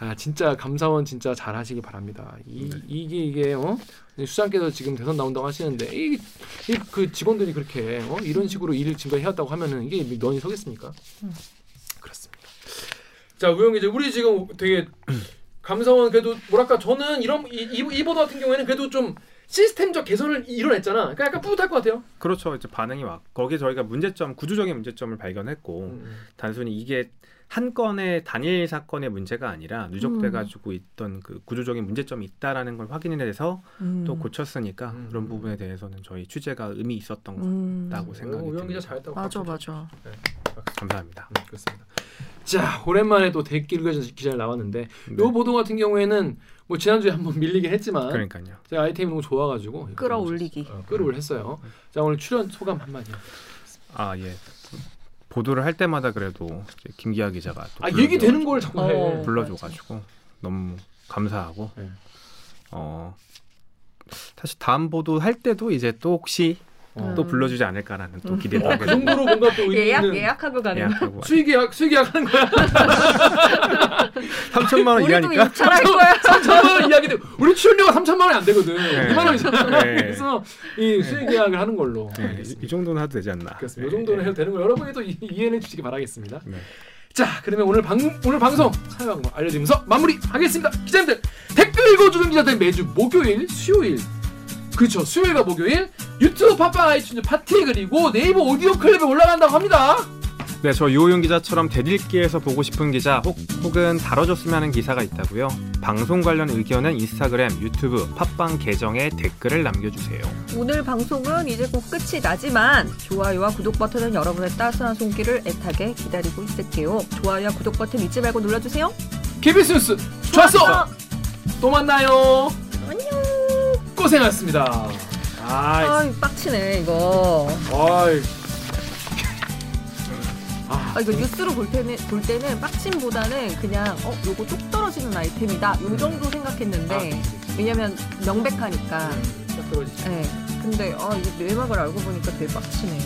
아 진짜 감사원 진짜 잘하시기 바랍니다. 이 네. 이게 이게 어 수장께서 지금 대선 나온다고 하시는데 이 그 직원들이 그렇게 어 이런 식으로 일을 지금까지 해왔다고 하면은 이게 면이 서겠습니까? 음. 그렇습니다. 자 우영 이제 우리 지금 되게 감사원 그래도 뭐랄까 저는 이런 이, 이, 이 보도 같은 경우에는 그래도 좀 시스템적 개선을 이뤄냈잖아. 그러니까 약간 뿌듯할 것 같아요. 그렇죠. 이제 반응이 왔. 거기에 저희가 문제점, 구조적인 문제점을 발견했고 음. 단순히 이게 한 건의 단일 사건의 문제가 아니라 누적돼 음. 가지고 있던 그 구조적인 문제점이 있다라는 걸 확인해서 음. 또 고쳤으니까 음. 그런 부분에 대해서는 저희 취재가 의미 있었던 음. 거다고 생각이 우영 기자 듭니다. 잘했다고. 맞아 맞아. 감사합니다. 음, 그렇습니다. 자 오랜만에 또 대길 기자 나왔는데 네. 요 보도 같은 경우에는 뭐 지난주에 한번 밀리긴 했지만 그러니까요. 제가 아이템이 너무 좋아가지고 끌어올리기. 어, 끌어올 했어요. 자 오늘 출연 소감 한마디. 아 예. 보도를 할 때마다 그래도 이제 김기아 기자가 또아 불러줘- 얘기 되는 걸 자꾸 해. 어. 불러줘가지고 너무 감사하고 네. 어 사실 다음 보도 할 때도 이제 또 혹시 어. 또 불러주지 않을까라는 또 기대도 어, 하게 그 정도로 뭔가 또 의미 예약 있는 예약하고 가는 거. 예약하고 수익 계약 수익 계약하는 거야. 3천만 원 이하니까 입찰할 거야. 3천만 원 이야기도 우리 출연료가 3천만 원이 안 되거든. 네. 2만 원이잖아. 네. 그래서 이 수익 계약을 하는 걸로. 네, 이, 정도는 해도 되지 않나. 그렇습니다. 이 네, 정도는 네. 해도 되는 거 여러분이 또 이- 이해해 주시기 바라겠습니다. 네. 자, 그러면 오늘 방 오늘 방송 사용 방법 알려드리면서 마무리하겠습니다. 기자님들 댓글 읽어주는 기자들 매주 목요일, 수요일 그렇죠. 수요일과 목요일 유튜브 팟빵 아이튠즈 팟티 그리고 네이버 오디오 클립에 올라간다고 합니다. 네, 저 유호용 기자처럼 댓읽기에서 보고 싶은 기자 혹, 혹은 다뤄줬으면 하는 기사가 있다고요. 방송 관련 의견은 인스타그램, 유튜브, 팟빵 계정에 댓글을 남겨주세요. 오늘 방송은 이제 곧 끝이 나지만 좋아요와 구독 버튼은 여러분의 따스한 손길을 애타게 기다리고 있을게요. 좋아요와 구독 버튼 잊지 말고 눌러주세요. KBS 뉴스 좋았어. 또 만나요. 안녕. 고생하셨습니다. 아이, 아, 빡치네 이거. 아이. 아, 아, 이거 뉴스로 볼 때는 볼 때는 빡침보다는 그냥 어 요거 뚝 떨어지는 아이템이다 요 정도 생각했는데 왜냐면 명백하니까. 딱 떨어지죠. 예. 근데 아 이게 내막을 알고 보니까 되게 빡치네.